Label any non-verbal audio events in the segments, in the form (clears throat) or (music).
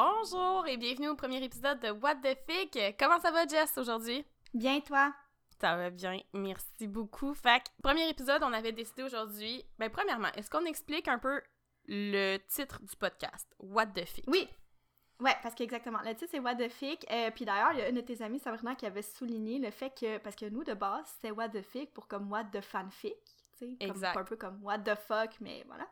Bonjour et bienvenue au premier épisode de What the Fic. Comment ça va, Jess, aujourd'hui? Bien, toi? Ça va bien, merci beaucoup. Fait que, premier épisode, on avait décidé aujourd'hui. Ben, premièrement, est-ce qu'on explique un peu le titre du podcast? What the Fic? Oui! Ouais, parce qu'exactement. Le titre, c'est What the Fic. Euh, puis d'ailleurs, il y a une de tes amies, Sabrina, qui avait souligné le fait que, parce que nous, de base, c'était What the Fic pour comme What the Fanfic. Exact. un peu comme what the fuck, mais voilà.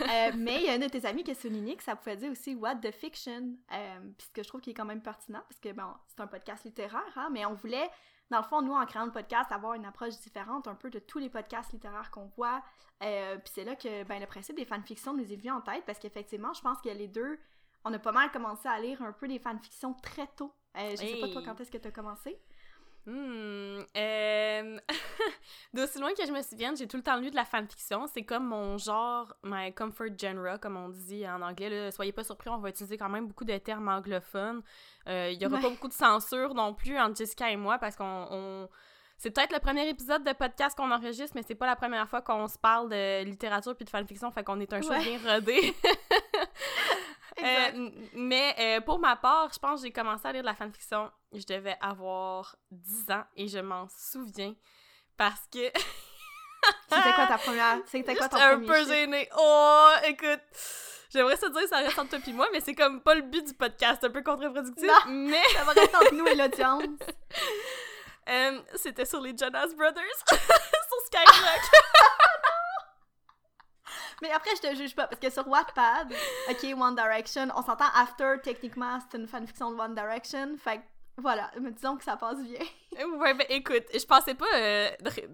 Euh, (laughs) mais il y a une de tes amies qui a souligné que ça pouvait dire aussi what the fiction, euh, puis ce que je trouve qui est quand même pertinent, parce que bon, c'est un podcast littéraire, hein, mais on voulait, dans le fond, nous, en créant le podcast, avoir une approche différente un peu de tous les podcasts littéraires qu'on voit. Euh, puis c'est là que ben, le principe des fanfictions nous est venu en tête, parce qu'effectivement, je pense que les deux, on a pas mal commencé à lire un peu des fanfictions très tôt. je sais pas toi quand est-ce que tu as commencé? Hmm. Euh... (laughs) D'aussi loin que je me souvienne, j'ai tout le temps lu de la fanfiction. C'est comme mon genre, my comfort genre, comme on dit en anglais. Soyez pas surpris, on va utiliser quand même beaucoup de termes anglophones. Euh, il y aura pas beaucoup de censure non plus entre Jessica et moi parce qu'on. C'est peut-être le premier épisode de podcast qu'on enregistre, mais c'est pas la première fois qu'on se parle de littérature puis de fanfiction, fait qu'on est un show bien rodé. (laughs) Euh, mais euh, pour ma part, je pense que j'ai commencé à lire de la fanfiction. Je devais avoir 10 ans et je m'en souviens parce que. (laughs) C'était quoi ta première. (laughs) C'était quoi ton un peu gênée. Oh, écoute. J'aimerais se dire ça reste entre toi et moi, mais c'est comme pas le but du podcast, un peu contre-productif. (laughs) Mais. Ça va rester entre nous et l'audience. Euh, c'était sur les Jonas Brothers, sur Skyrock. Mais après, je te juge pas, parce que sur Wattpad, ok, One Direction, on s'entend After, techniquement, c'est une fanfiction de One Direction, fait que voilà, mais disons que ça passe bien. ouais, ben écoute, je pensais pas euh,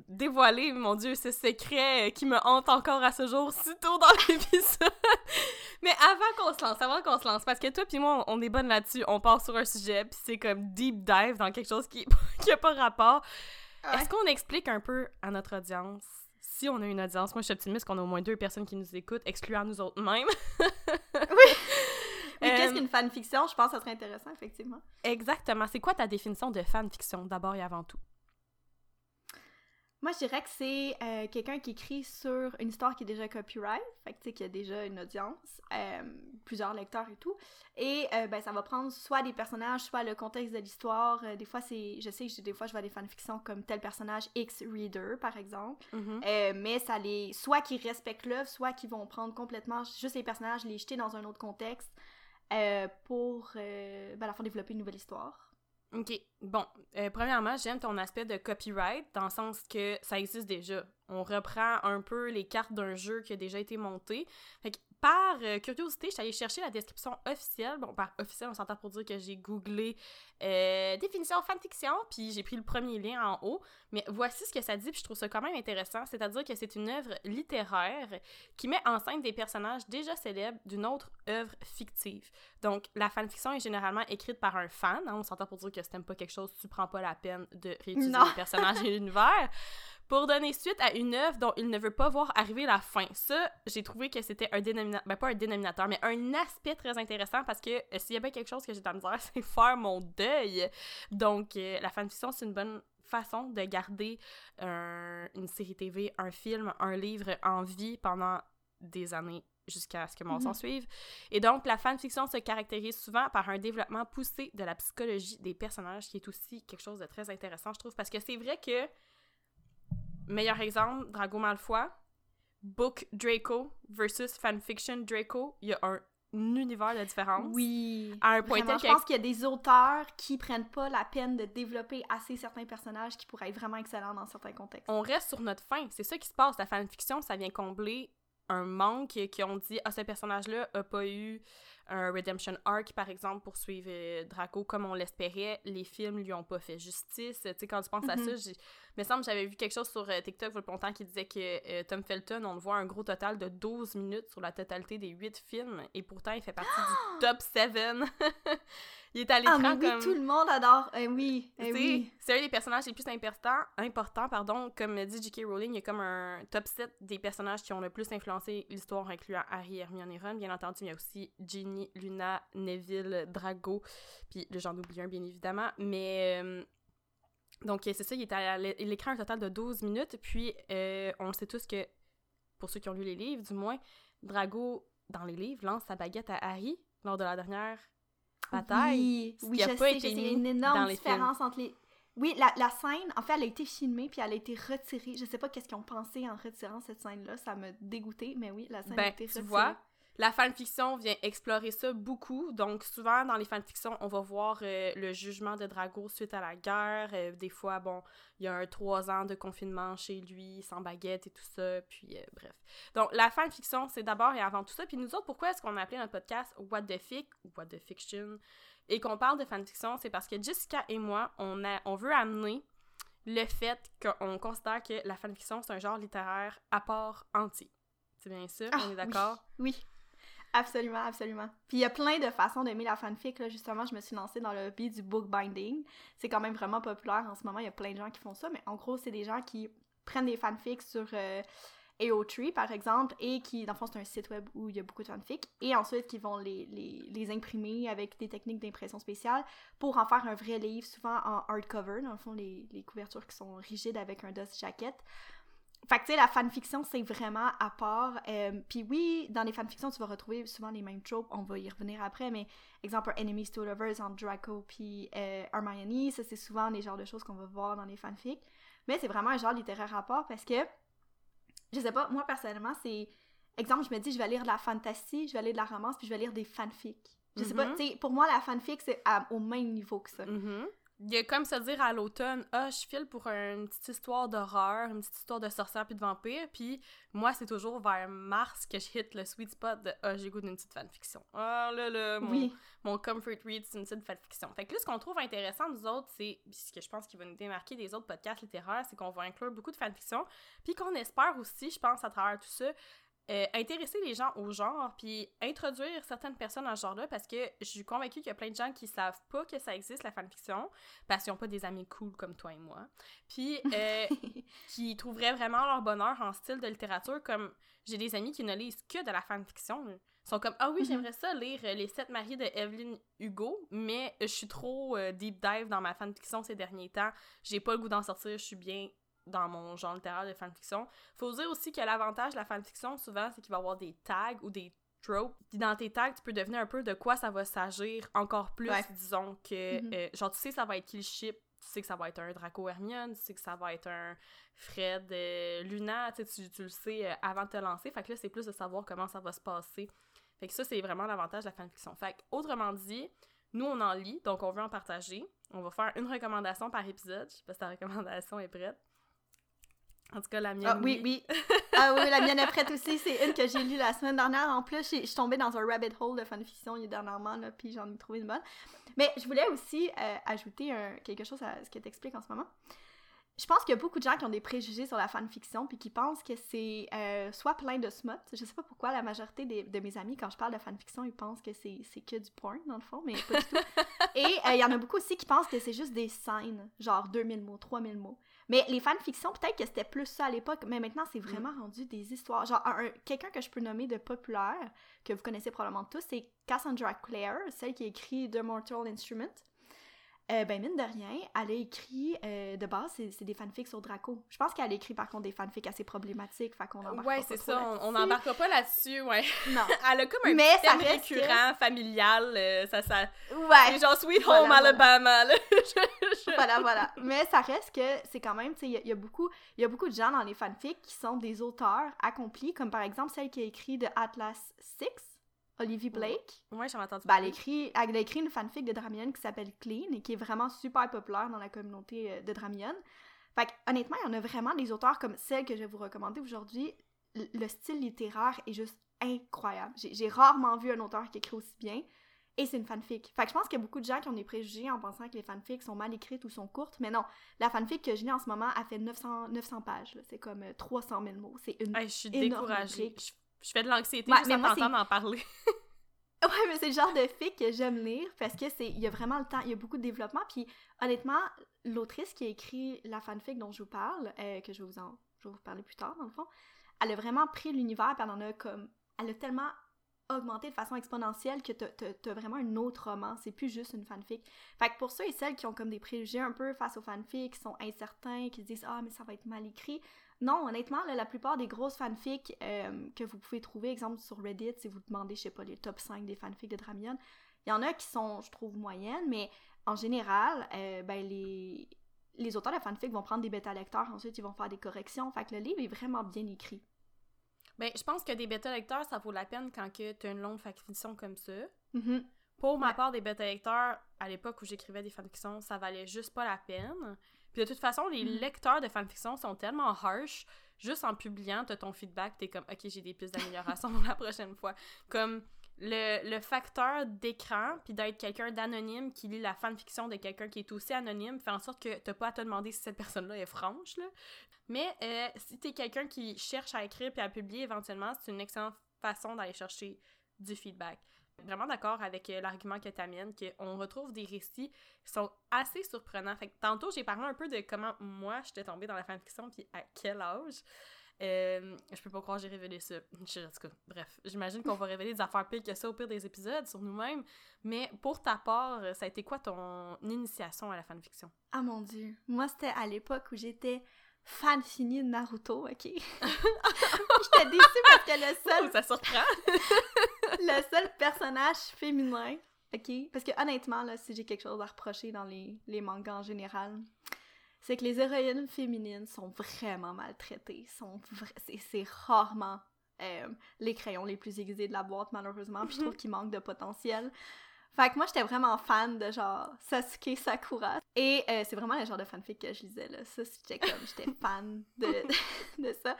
dévoiler, mon dieu, ce secret qui me hante encore à ce jour, si tôt dans (laughs) l'épisode. mais avant qu'on se lance, avant qu'on se lance, parce que toi puis moi, on est bonne là-dessus, on part sur un sujet, puis c'est comme deep dive dans quelque chose qui, (laughs) qui a pas rapport. Est-ce qu'on explique un peu à notre audience si on a une audience, moi je suis optimiste qu'on a au moins deux personnes qui nous écoutent, excluant nous autres mêmes. oui! (laughs) Mais qu'est-ce euh, qu'une fanfiction? Je pense que ça serait intéressant, effectivement. Exactement. C'est quoi ta définition de fanfiction, d'abord et avant tout? Moi, je dirais que c'est euh, quelqu'un qui écrit sur une histoire qui est déjà copyright, fait que tu sais qu'il y a déjà une audience, euh, plusieurs lecteurs et tout. Et euh, ben ça va prendre soit des personnages, soit le contexte de l'histoire. des fois c'est, je sais que des fois je vois des fanfictions comme tel personnage X reader par exemple, mm-hmm. mais ça les, soit qui respectent l'œuvre, soit qui vont prendre complètement juste les personnages, les jeter dans un autre contexte pour, ben, à la fin développer une nouvelle histoire. OK. Bon, euh, premièrement, j'aime ton aspect de copyright dans le sens que ça existe déjà. On reprend un peu les cartes d'un jeu qui a déjà été monté. Par euh, curiosité, je suis allée chercher la description officielle. Bon, par officielle, on s'entend pour dire que j'ai googlé euh, définition fanfiction, puis j'ai pris le premier lien en haut. Mais voici ce que ça dit, puis je trouve ça quand même intéressant. C'est-à-dire que c'est une œuvre littéraire qui met en scène des personnages déjà célèbres d'une autre œuvre fictive. Donc, la fanfiction est généralement écrite par un fan. Hein. on s'entend pour dire que si t'aimes pas quelque chose, tu prends pas la peine de réutiliser les personnages et l'univers (laughs) pour donner suite à une œuvre dont il ne veut pas voir arriver la fin. Ça, j'ai trouvé que c'était un dénominateur, ben pas un dénominateur, mais un aspect très intéressant parce que euh, s'il y a bien quelque chose que j'ai de la misère, (laughs) c'est faire mon deuil. Donc, euh, la fanfiction, c'est une bonne façon de garder une série TV, un film, un livre en vie pendant des années jusqu'à ce que mon s'en mhm. suive. Et donc, la fanfiction se caractérise souvent par un développement poussé de la psychologie des personnages, qui est aussi quelque chose de très intéressant, je trouve, parce que c'est vrai que Meilleur exemple, Drago Malfoy, Book Draco versus Fanfiction Draco, il y a un univers de différence. Oui. À un point tel je pense qu'il y a des auteurs qui prennent pas la peine de développer assez certains personnages qui pourraient être vraiment excellents dans certains contextes. On reste sur notre fin. C'est ça qui se passe. La fanfiction, ça vient combler un manque qui ont dit ah ce personnage là a pas eu un redemption arc par exemple pour suivre euh, Draco comme on l'espérait les films lui ont pas fait justice tu sais quand tu penses à ça mm-hmm. Me semble j'avais vu quelque chose sur euh, TikTok il longtemps qui disait que euh, Tom Felton on le voit un gros total de 12 minutes sur la totalité des 8 films et pourtant il fait partie du (gasps) top 7 (laughs) il est à l'écran ah, oui, tout le monde adore eh oui, eh oui. c'est un des personnages les plus importants importants pardon comme dit J.K. Rowling il y a comme un top 7 des personnages qui ont le plus influencé l'histoire incluant Harry Hermione et Ron bien entendu il y a aussi Ginny Luna Neville Drago puis j'en oublie un bien évidemment mais euh, donc, c'est ça, il, est à l'écran un total de 12 minutes. Puis, euh, on sait tous que, pour ceux qui ont lu les livres, du moins, Drago, dans les livres, lance sa baguette à Harry lors de la dernière bataille. Oui, oui je sais, a une énorme différence entre les... Oui, la, la, scène, en fait, elle a été filmée puis elle a été retirée. Je sais pas qu'est-ce qu'ils ont pensé en retirant cette scène-là, ça m'a dégoûté, mais oui, la scène a ben, été retirée. Tu vois, la fanfiction vient explorer ça beaucoup. Donc, souvent, dans les fanfictions, on va voir euh, le jugement de Drago suite à la guerre. Euh, des fois, bon, il y a un trois ans de confinement chez lui, sans baguette et tout ça. Puis, euh, bref. Donc, la fanfiction, c'est d'abord et avant tout ça. Puis, nous autres, pourquoi est-ce qu'on a appelé notre podcast What the Fic ou What the Fiction? Et qu'on parle de fanfiction C'est parce que Jessica et moi, on, a, on veut amener le fait qu'on considère que la fanfiction, c'est un genre littéraire à part entier. C'est bien sûr, on est ah, d'accord? oui. Absolument, absolument. Puis il y a plein de façons d'aimer la fanfic. Là. Justement, je me suis lancée dans le hobby du bookbinding. C'est quand même vraiment populaire en ce moment. Il y a plein de gens qui font ça. Mais en gros, c'est des gens qui prennent des fanfics sur euh, AO3, par exemple, et qui, dans le fond, c'est un site web où il y a beaucoup de fanfics. Et ensuite, qui vont les, les, imprimer avec des techniques d'impression spéciale pour en faire un vrai livre, souvent en hardcover. Dans le fond, les, les couvertures qui sont rigides avec un dust jacket. Fait que, tu sais, la fanfiction, c'est vraiment à part. Euh, puis oui, dans les fanfictions, tu vas retrouver souvent les mêmes tropes. On va y revenir après, mais exemple, Enemies to Lovers entre Draco puis euh, Hermione, ça, c'est souvent les genres de choses qu'on va voir dans les fanfics. Mais c'est vraiment un genre littéraire à part parce que, je sais pas, moi, personnellement, c'est... Exemple, je me dis, je vais lire de la fantasy, je vais lire de la romance, puis je vais lire des fanfics. Je sais pas, mm-hmm. tu sais, pour moi, la fanfic, c'est au même niveau que ça. Mm-hmm. Il y a comme se dire à l'automne, ah, je file pour une petite histoire d'horreur, une petite histoire de sorcière puis de vampire, puis moi, c'est toujours vers mars que je hit le sweet spot de, ah, j'ai goût d'une petite fanfiction. Ah, là, là, mon, mon comfort read, c'est une petite fanfiction. Fait que là, ce qu'on trouve intéressant, nous autres, c'est, ce que je pense qui va nous démarquer des autres podcasts littéraires, c'est qu'on va inclure beaucoup de fanfiction, puis qu'on espère aussi, je pense, à travers tout ça, euh, intéresser les gens au genre, puis introduire certaines personnes à ce genre-là, parce que je suis convaincue qu'il y a plein de gens qui savent pas que ça existe, la fanfiction, parce qu'ils ont pas des amis cool comme toi et moi, puis euh, (laughs) qui trouveraient vraiment leur bonheur en style de littérature, comme j'ai des amis qui ne lisent que de la fanfiction. Ils sont comme Ah oui, j'aimerais ça lire Les Sept mariés de Evelyn Hugo, mais je suis trop euh, deep dive dans ma fanfiction ces derniers temps. J'ai pas le goût d'en sortir, je suis bien dans mon genre littéraire de fanfiction. Faut dire aussi que l'avantage de la fanfiction, souvent, c'est qu'il va y avoir des tags ou des tropes. Puis dans tes tags, tu peux devenir un peu de quoi ça va s'agir encore plus, disons que... Mm-hmm. Euh, genre, tu sais ça va être qui le ship, tu sais que ça va être un Draco Hermione, tu sais que ça va être un Fred euh, Luna, tu, tu le sais euh, avant de te lancer. Fait que là, c'est plus de savoir comment ça va se passer. Fait que ça, c'est vraiment l'avantage de la fanfiction. Fait que, autrement dit, nous, on en lit, donc on veut en partager. On va faire une recommandation par épisode. Je sais pas si ta recommandation est prête. En tout cas, la mienne. Ah, oui, oui. (laughs) ah oui, la mienne est prête aussi. C'est une que j'ai lue la semaine dernière. En plus, je suis tombée dans un rabbit hole de fanfiction dernièrement, là, puis j'en ai trouvé une bonne. Mais je voulais aussi euh, ajouter quelque chose à ce que tu expliques en ce moment. Je pense qu'il y a beaucoup de gens qui ont des préjugés sur la fanfiction puis qui pensent que c'est euh, soit plein de smut. Je sais pas pourquoi la majorité de mes amis, quand je parle de fanfiction, ils pensent que c'est que du porn, dans le fond, mais pas du tout. (laughs) Et euh, il y en a beaucoup aussi qui pensent que c'est juste des scènes, genre 2000 mots, 3000 mots. Mais les fanfictions, peut-être que c'était plus ça à l'époque, mais maintenant, c'est mm. vraiment rendu des histoires. Genre, quelqu'un que je peux nommer de populaire, que vous connaissez probablement tous, c'est Cassandra Clare, celle qui a écrit The Mortal Instrument. Euh, ben, mine de rien, elle a écrit, euh, de base, c'est des fanfics sur Draco. Je pense qu'elle a écrit, par contre, des fanfics assez problématiques, fait qu'on embarque Ouais, c'est ça, on n'embarquera pas là-dessus, ouais. Non. (laughs) elle a comme un Mais thème récurrent, familial, euh, ça, ça... Ouais. C'est genre Sweet Home Alabama, là. (laughs) Voilà, voilà. Mais ça reste que c'est quand même, tu sais, il y, a beaucoup, y a beaucoup de gens dans les fanfics qui sont des auteurs accomplis, comme par exemple celle qui a écrit de Atlas 6, Olivia Blake. Ouais, j'en ai entendu ben, elle, écrit, elle a écrit une fanfic de Dramion qui s'appelle Clean et qui est vraiment super populaire dans la communauté euh, de Dramion. Fait que, honnêtement, il y en a vraiment des auteurs comme celle que je vais vous recommander aujourd'hui. Le style littéraire est juste incroyable. J'ai rarement vu un auteur qui écrit aussi bien. Et c'est une fanfic. Fait que je pense qu'il y a beaucoup de gens qui ont des préjugés en pensant que les fanfics sont mal écrites ou sont courtes. Mais non, la fanfic que je lis en ce moment, a fait 900, 900 pages. C'est comme 300 euh, 000 mots. C'est une Je suis découragée. Je fais de l'anxiété ouais, juste en t'entendre en parler. (laughs) ouais, mais c'est le genre de fic que j'aime lire parce que c'est il y a vraiment le temps, il y a beaucoup de développement puis honnêtement, l'autrice qui a écrit la fanfic dont je vous parle, euh, que je vais vous en je vais vous parler plus tard dans le fond, elle a vraiment pris l'univers et elle en a comme elle a tellement augmenté de façon exponentielle que t'as vraiment un autre roman, c'est plus juste une fanfic. Fait que pour ceux et celles qui ont comme des préjugés un peu face aux fanfics, qui sont incertains, qui se disent « Ah, mais ça va être mal écrit », non, honnêtement, la plupart des grosses fanfics euh, que vous pouvez trouver, exemple sur Reddit, si vous demandez, je sais pas, les top 5 des fanfics de Dramion, Il y en a qui sont, je trouve, moyennes, mais en général, euh, ben les, les auteurs de fanfic vont prendre des bêta-lecteurs, ensuite ils vont faire des corrections. Fait que le livre est vraiment bien écrit. Ben, je pense que des bêta-lecteurs, ça vaut la peine quand tu as une longue fanfiction comme ça. Mm-hmm. Pour ma part, des bêta-lecteurs, à l'époque où j'écrivais des fanfictions, ça valait juste pas la peine. Puis de toute façon, les mm-hmm. lecteurs de fanfiction sont tellement harsh, juste en publiant, t'as ton feedback, t'es comme, ok, j'ai des pistes d'amélioration pour (laughs) la prochaine fois. Comme le, le facteur d'écran, puis d'être quelqu'un d'anonyme qui lit la fanfiction de quelqu'un qui est aussi anonyme, fait en sorte que t'as pas à te demander si cette personne-là est franche, là. Mais euh, si t'es quelqu'un qui cherche à écrire puis à publier éventuellement, c'est une excellente façon d'aller chercher du feedback. Vraiment d'accord avec euh, l'argument que t'amènes, qu'on retrouve des récits qui sont assez surprenants. Fait que tantôt, j'ai parlé un peu de comment moi, j'étais tombée dans la fanfiction puis à quel âge. Euh, je peux pas croire que j'ai révélé ça. bref, j'imagine qu'on va (laughs) révéler des affaires pires que ça au pire des épisodes sur nous-mêmes. Mais pour ta part, ça a été quoi ton initiation à la fanfiction? Ah mon dieu. Moi, c'était à l'époque où j'étais fan fini de Naruto, ok? (laughs) J'étais déçue parce que le seul... Oh, ça surprend! (laughs) le seul personnage féminin, ok? Parce que honnêtement, là, si j'ai quelque chose à reprocher dans les, les mangas en général, c'est que les héroïnes féminines sont vraiment maltraitées. Sont c'est rarement euh, les crayons les plus aiguisés de la boîte, malheureusement. Puis je trouve qu'ils manquent de potentiel. Fait que moi, j'étais vraiment fan de genre Sasuke Sakura. Et euh, c'est vraiment le genre de fanfic que je lisais, là. Ça, c'était comme, j'étais (laughs) fan de, (laughs) de ça.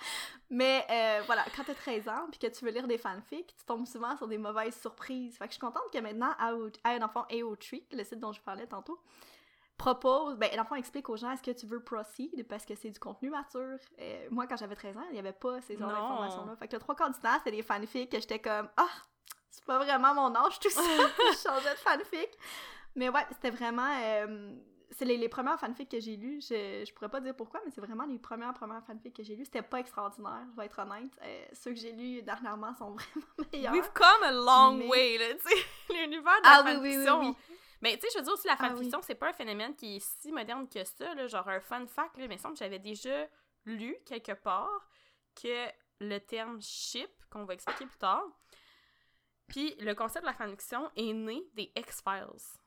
Mais euh, voilà, quand t'as 13 ans puis que tu veux lire des fanfics, tu tombes souvent sur des mauvaises surprises. Fait que je suis contente que maintenant, un enfant AO3, le site dont je parlais tantôt, propose, ben l'enfant explique aux gens est-ce que tu veux proceed parce que c'est du contenu mature? Euh, moi, quand j'avais 13 ans, il n'y avait pas ces genres d'informations-là. Fait que le trois quarts du temps, c'était des fanfics que j'étais comme ah, c'est pas vraiment mon âge tout ça. (laughs) je changeais de fanfic. Mais ouais, c'était vraiment. Euh, c'est les, les, premières fanfics que j'ai lues. Je, je pourrais pas dire pourquoi, mais c'est vraiment les premières premières fanfics que j'ai lues. C'était pas extraordinaire, je vais être honnête. Euh, ceux que j'ai lus dernièrement sont (laughs) vraiment meilleurs. We've come a long way, là, tu sais. (laughs) L'univers de la ah, fanfiction. Oui, oui, oui, mais tu sais, je veux dire aussi, la ah fanfiction, c'est pas un phénomène qui est si moderne que ça, là, genre un fun fact, là, mais il semble que j'avais déjà lu quelque part que le terme ship, qu'on va expliquer plus tard, puis le concept de la fanfiction est né des X-Files.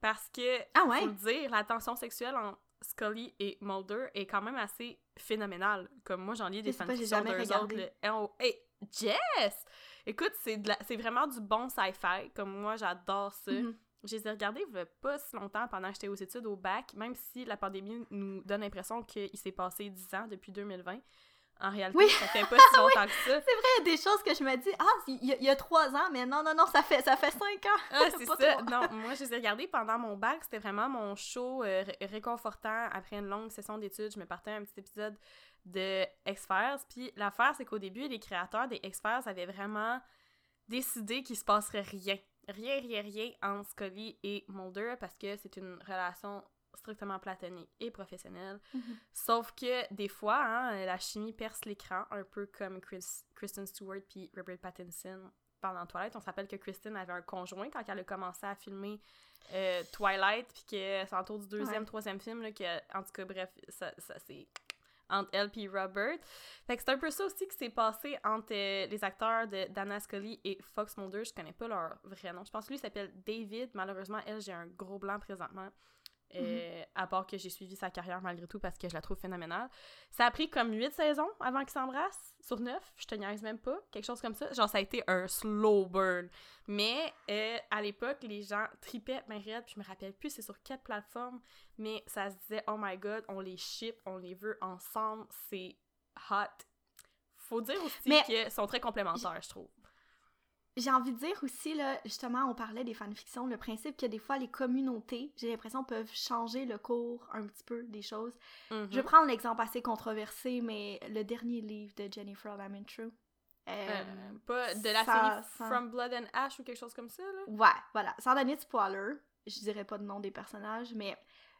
Parce que, ah ouais? faut le dire, la tension sexuelle en Scully et Mulder est quand même assez phénoménale. Comme moi, j'en lis des fanfictions d'eux autres. Le... Hey, Jess! Écoute, c'est vraiment du bon sci-fi. Comme moi, j'adore ça. Mm-hmm. Je les ai regardés il pas si longtemps pendant que j'étais aux études au bac, même si la pandémie nous donne l'impression qu'il s'est passé 10 ans depuis 2020. En réalité, ça fait (laughs) pas si longtemps que ça. C'est vrai, il y a des choses que je me dis, ah, il y, a trois ans, mais non, non, non, ça fait, ça fait cinq ans. Ah, (laughs) c'est ça. Non, moi, je les ai regardés pendant mon bac. C'était vraiment mon show euh, réconfortant. Après une longue session d'études, je me partais un petit épisode de X-Files. Puis l'affaire, c'est qu'au début, les créateurs des X-Files avaient vraiment décidé qu'il se passerait rien. Rien, rien, rien entre Scully et Mulder parce que c'est une relation strictement platonique et professionnelle. Mhm. Sauf que des fois, hein, la chimie perce l'écran, un peu comme Kristen Stewart puis Robert Pattinson pendant Twilight. On s'appelle que Kristen avait un conjoint quand elle a commencé à filmer euh, Twilight, puis que c'est autour du deuxième, troisième film, là, que, en tout cas, bref, ça, ça c'est entre elle et Robert. Fait que c'est un peu ça aussi qui s'est passé entre euh, les acteurs de Dana Scully et Fox Mulder. Je connais pas leur vrai nom. Je pense que lui s'appelle David. Malheureusement, elle, j'ai un gros blanc présentement. Euh, à part que j'ai suivi sa carrière malgré tout parce que je la trouve phénoménale. Ça a pris comme huit saisons avant qu'ils s'embrassent, sur neuf, je te niaise même pas, quelque chose comme ça. Genre, ça a été un slow burn. Mais euh, à l'époque, les gens tripaient ben raide, puis je me rappelle plus c'est sur quelle plateforme, mais ça se disait, oh my god, on les ship, on les veut ensemble, c'est hot. Faut dire aussi qu'ils sont très complémentaires, je trouve j'ai envie de dire aussi, là, justement, on parlait des fanfictions, le principe que des fois les communautés, j'ai l'impression, peuvent changer le cours un petit peu des choses. Je vais mm-hmm. prendre l'exemple assez controversé, mais le dernier livre de Jennifer Lamont True. Euh, euh, pas de la série From Blood and Ash ou quelque chose comme ça, là? Ouais, voilà. Sans donner de spoiler, je dirais pas le nom des personnages, mais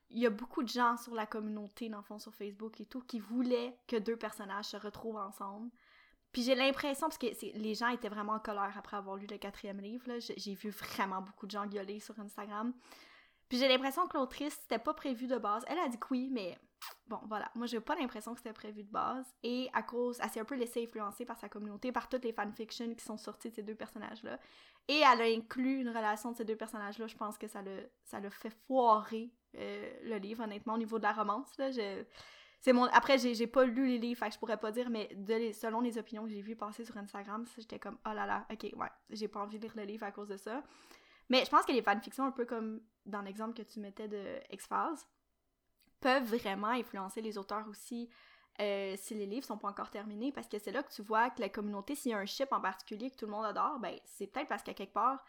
il y a beaucoup de gens sur la communauté, dans le fond, sur Facebook et tout, qui voulaient que deux personnages se retrouvent ensemble. Puis j'ai l'impression, parce que les gens étaient vraiment en colère après avoir lu le quatrième livre, j'ai vu vraiment beaucoup de gens gueuler sur Instagram. Puis j'ai l'impression que l'autrice, c'était pas prévu de base. Elle a dit que oui, mais bon, voilà. Moi, j'ai pas l'impression que c'était prévu de base. Et à cause, elle s'est un peu laissée influencer par sa communauté, par toutes les fanfictions qui sont sorties de ces deux personnages-là. et elle a inclus une relation de ces deux personnages-là. Je pense que ça l'a ça fait foirer euh, le livre, honnêtement, au niveau de la romance. Là, c'est mon après j'ai pas lu les livres fait que je pourrais pas dire mais selon les opinions que j'ai vues passer sur Instagram j'étais comme oh là là ok ouais j'ai pas envie de lire le livre à cause de ça. Mais je pense que les fanfictions un peu comme dans l'exemple que tu mettais de X-Files peuvent vraiment influencer les auteurs aussi euh, si les livres sont pas encore terminés parce que c'est là que tu vois que la communauté s'il y a un ship en particulier que tout le monde adore ben c'est peut-être parce qu'à quelque part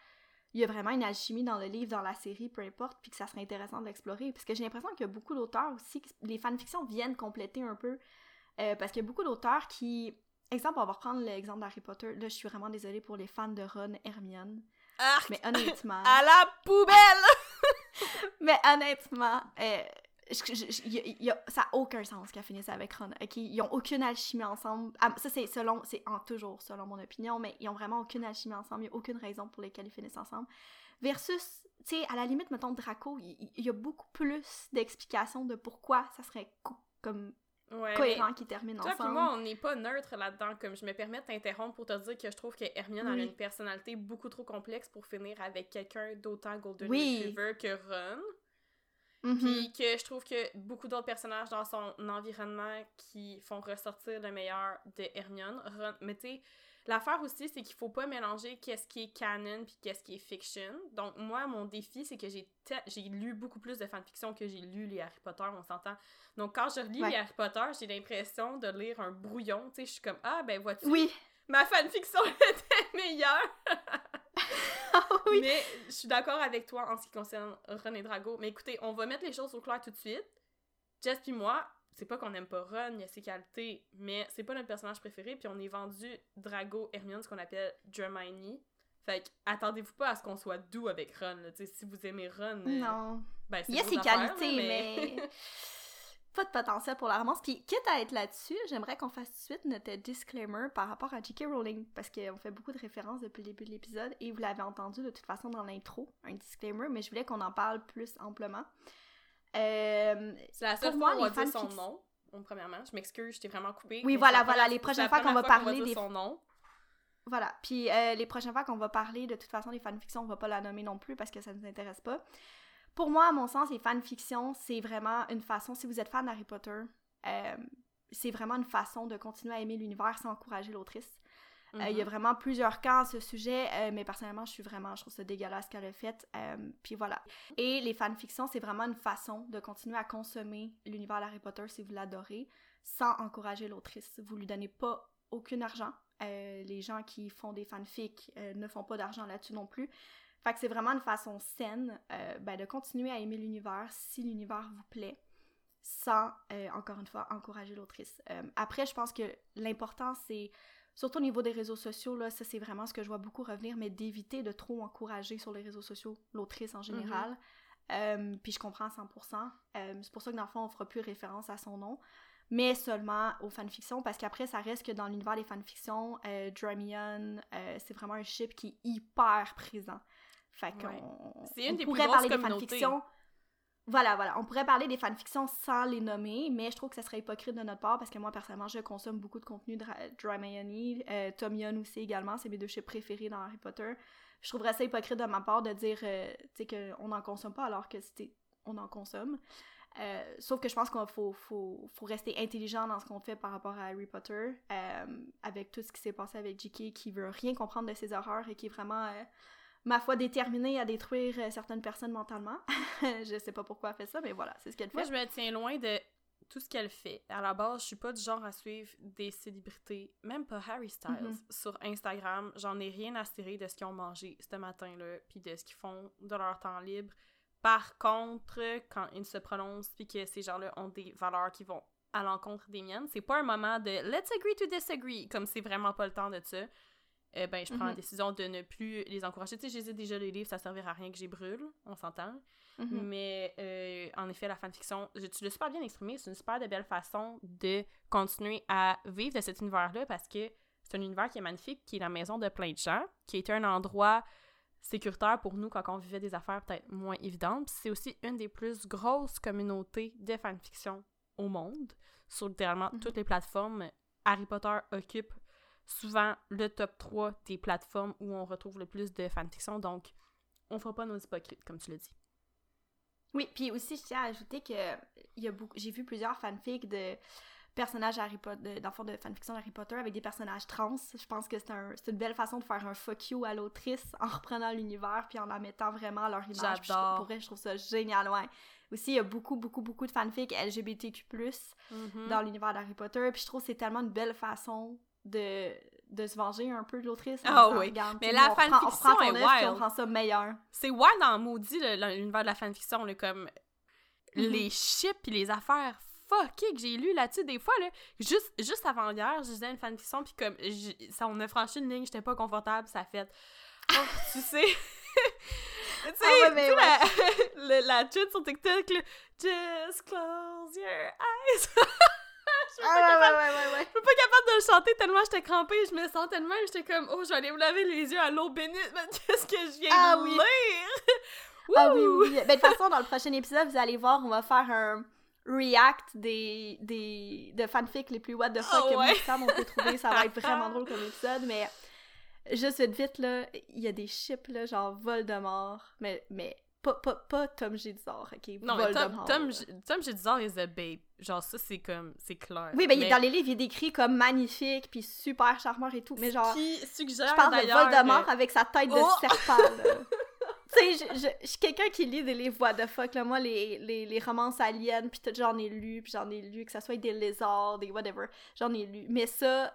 il y a vraiment une alchimie dans le livre, dans la série, peu importe, puis que ça serait intéressant de l'explorer. Parce que j'ai l'impression qu'il y a beaucoup d'auteurs aussi, les fanfictions viennent compléter un peu, euh, parce qu'il y a beaucoup d'auteurs qui... Exemple, on va reprendre l'exemple d'Harry Potter. Là, je suis vraiment désolée pour les fans de Ron, Hermione. Mais honnêtement... (laughs) à la poubelle! (laughs) mais honnêtement, euh, ça n'a aucun sens qu'elle finisse avec Ron. Ils n'ont aucune alchimie ensemble. Ah, ça, c'est selon, c'est en toujours selon mon opinion, mais ils ont vraiment aucune alchimie ensemble. Il n'y a aucune raison pour laquelle ils finissent ensemble. Versus, tu sais, à la limite, mettons, Draco, il y, a beaucoup plus d'explications de pourquoi ça serait comme cohérent qu'ils terminent ensemble. Toi moi, on n'est pas neutre là-dedans. Comme je me permets de t'interrompre pour te dire que je trouve que Hermione a une personnalité beaucoup trop complexe pour finir avec quelqu'un d'autant Golden Retriever que Ron. Puis mm-hmm. que je trouve que beaucoup d'autres personnages dans son environnement qui font ressortir le meilleur de Hermione. Mais tu sais, l'affaire aussi, c'est qu'il faut pas mélanger qu'est-ce qui est canon puis qu'est-ce qui est fiction. Donc moi, mon défi, c'est que j'ai j'ai lu beaucoup plus de fanfiction que j'ai lu les Harry Potter, on s'entend. Donc quand je relis les Harry Potter, j'ai l'impression de lire un brouillon. Tu sais, je suis comme, ah ben vois-tu, oui. ma fanfiction (laughs) était meilleure. (laughs) (laughs) Mais je suis d'accord avec toi en ce qui concerne Ron Drago. Mais écoutez, on va mettre les choses au clair tout de suite. Jess puis moi, c'est pas qu'on n'aime pas Ron, il y a ses qualités, mais c'est pas notre personnage préféré, puis on est vendu Drago Hermione, ce qu'on appelle Hermione. Fait que attendez-vous pas à ce qu'on soit doux avec Ron. Là. si vous aimez Ron, euh, non. Ben, il y a ses qualités, mais... (laughs) pas de potentiel pour la romance. Puis, quitte à être là-dessus, j'aimerais qu'on fasse tout de suite notre disclaimer par rapport à J.K. Rowling, parce qu'on fait beaucoup de références depuis le début de l'épisode, et vous l'avez entendu de toute façon dans l'intro, un disclaimer, mais je voulais qu'on en parle plus amplement. Euh, c'est la seule fois où on va dire son nom, premièrement. Je m'excuse, je t'ai vraiment coupé. Oui, voilà, voilà, les prochaines fois qu'on va parler des... son nom. Voilà, puis euh, les prochaines fois qu'on va parler, de toute façon, les fanfictions, on va pas la nommer non plus parce que ça nous intéresse pas. Pour moi, à mon sens, les fanfictions, c'est vraiment une façon, si vous êtes fan d'Harry Potter, euh, c'est vraiment une façon de continuer à aimer l'univers sans encourager l'autrice. Euh, il y a mhm. vraiment plusieurs cas à ce sujet, euh, mais personnellement, je suis vraiment, je trouve ça dégueulasse qu'elle a fait. puis voilà. Et les fanfictions, c'est vraiment une façon de continuer à consommer l'univers d'Harry Potter si vous l'adorez, sans encourager l'autrice. Vous lui donnez pas aucun argent. les gens qui font des fanfics ne font pas d'argent là-dessus non plus. Fait que c'est vraiment une façon saine euh, ben, de continuer à aimer l'univers si l'univers vous plaît, sans, euh, encore une fois, encourager l'autrice. Euh, après, je pense que l'important, c'est, surtout au niveau des réseaux sociaux, là, ça c'est vraiment ce que je vois beaucoup revenir, mais d'éviter de trop encourager sur les réseaux sociaux l'autrice en général. Mm-hmm. puis je comprends à 100%. c'est pour ça que dans le fond, on fera plus référence à son nom mais seulement aux fanfictions, parce qu'après, ça reste que dans l'univers des fanfictions, euh, c'est vraiment un ship qui est hyper présent. Fait qu'on c'est une des pourrait parler des fanfictions. Voilà, voilà. On pourrait parler des fanfictions sans les nommer, mais je trouve que ça serait hypocrite de notre part parce que moi, personnellement, je consomme beaucoup de contenu de Hermione, euh, Tom Young aussi également, c'est mes deux chips préférés dans Harry Potter. Je trouverais ça hypocrite de ma part de dire euh, qu'on n'en consomme pas alors que c'était on en consomme. Euh, sauf que je pense qu'il faut, faut, faut, rester intelligent dans ce qu'on fait par rapport à Harry Potter, euh, avec tout ce qui s'est passé avec J.K. qui veut rien comprendre de ses horreurs et qui est vraiment ma foi, déterminée à détruire euh, certaines personnes mentalement. (laughs) je sais pas pourquoi elle fait ça, mais voilà, c'est ce qu'elle fait. Moi, je me tiens loin de tout ce qu'elle fait. À la base, je suis pas du genre à suivre des célébrités, même pas Harry Styles, mhm. sur Instagram. J'en ai rien à cirer de ce qu'ils ont mangé ce matin-là, puis de ce qu'ils font de leur temps libre. Par contre, quand ils se prononcent, puis que ces gens-là ont des valeurs qui vont à l'encontre des miennes, c'est pas un moment de let's agree to disagree, comme c'est vraiment pas le temps de ça. Eh ben, je prends la mhm. décision de ne plus les encourager. Tu sais, j'ai déjà les livres, ça servira à rien que j'y brûle, on s'entend. Mhm. Mais euh, en effet, la fanfiction, tu l'as super bien exprimé, c'est une super de belle façon de continuer à vivre de cet univers-là parce que c'est un univers qui est magnifique, qui est la maison de plein de gens, qui était un endroit sécuritaire pour nous quand on vivait des affaires peut-être moins évidentes. C'est aussi une des plus grosses communautés de fanfiction au monde. Sur littéralement mhm. toutes les plateformes, Harry Potter occupe souvent le top 3 des plateformes où on retrouve le plus de fanfiction, donc on fera pas nos hypocrites, comme tu l'as dit. Oui, puis aussi, je tiens à ajouter que il y a beaucoup, j'ai vu plusieurs fanfics de personnages Harry Potter, d'enfants de fanfiction d'Harry Potter avec des personnages trans. Je pense que c'est un, une belle façon de faire un fuck you à l'autrice (laughs) en reprenant l'univers puis en la mettant vraiment à leur image. J'adore. Pour vrai, je trouve ça génial, ouais. Aussi, il y a beaucoup, beaucoup, beaucoup de fanfics LGBTQ+, mm-hmm. dans l'univers d'Harry Potter, puis je trouve que c'est tellement une belle façon de, de se venger un peu de l'autrice. Ah oui. mais la fanfiction est wild. On prend ça meilleur. C'est wild en maudit, l'univers de la fanfiction. On est comme... Mm-hmm. Les chips et les affaires fucké que j'ai lu là-dessus des fois là juste juste avant hier je disais une fanfiction puis comme ça on a franchi une ligne j'étais pas confortable ça fait oh, tu (laughs) sais (laughs) tu sais ah ouais, la, (laughs) la sur TikTok là, just close your eyes suis ah, pas, ouais, ouais, ouais, pas capable de le chanter tellement j'étais crampée, je me sentais tellement, j'étais comme, oh, je vais aller me laver les yeux à l'eau bénite, mais (laughs) qu'est-ce que je viens ah, de lire? ah oui, oui. Ben, de toute façon, dans le prochain épisode, vous allez voir, on va faire un, react des, des de fanfic les plus what the fuck oh, que on peut trouver. Ça va être (laughs) vraiment drôle comme épisode, mais juste vite, vite, là, il y a des chips, là, genre Voldemort, mais, mais pas, pas, pas Tom Jedusor, ok? Non, Voldemort, Tom, Tom, Tom Jedusor is a babe. Genre, ça, c'est comme, c'est clair. Oui, ben, mais... dans les livres, il est décrit comme magnifique, puis super charmant et tout, mais genre... Qui suggère, Je parle de Voldemort avec sa tête de oh! serpent, là. (laughs) tu sais, je, suis quelqu'un qui lit des livres what the fuck, là. Moi, les, les, les romances aliens, puis j'en ai lu, puis j'en ai lu, que ça soit des lézards, des whatever, j'en ai lu. Mais ça,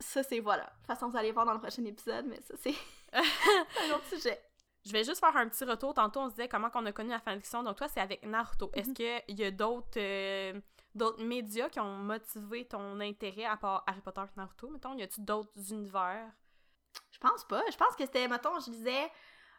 ça, c'est voilà. De toute façon, vous allez voir dans le prochain épisode, mais ça, c'est (laughs) un autre sujet. Je vais juste faire un petit retour. Tantôt, on se disait comment on a connu la fanfiction. Donc, toi, c'est avec Naruto. Est-ce mhm. qu'il y a d'autres euh, d'autres médias qui ont motivé ton intérêt à part Harry Potter et Naruto, mettons? Y a-tu d'autres univers? Je pense pas. Je pense que c'était, mettons, je disais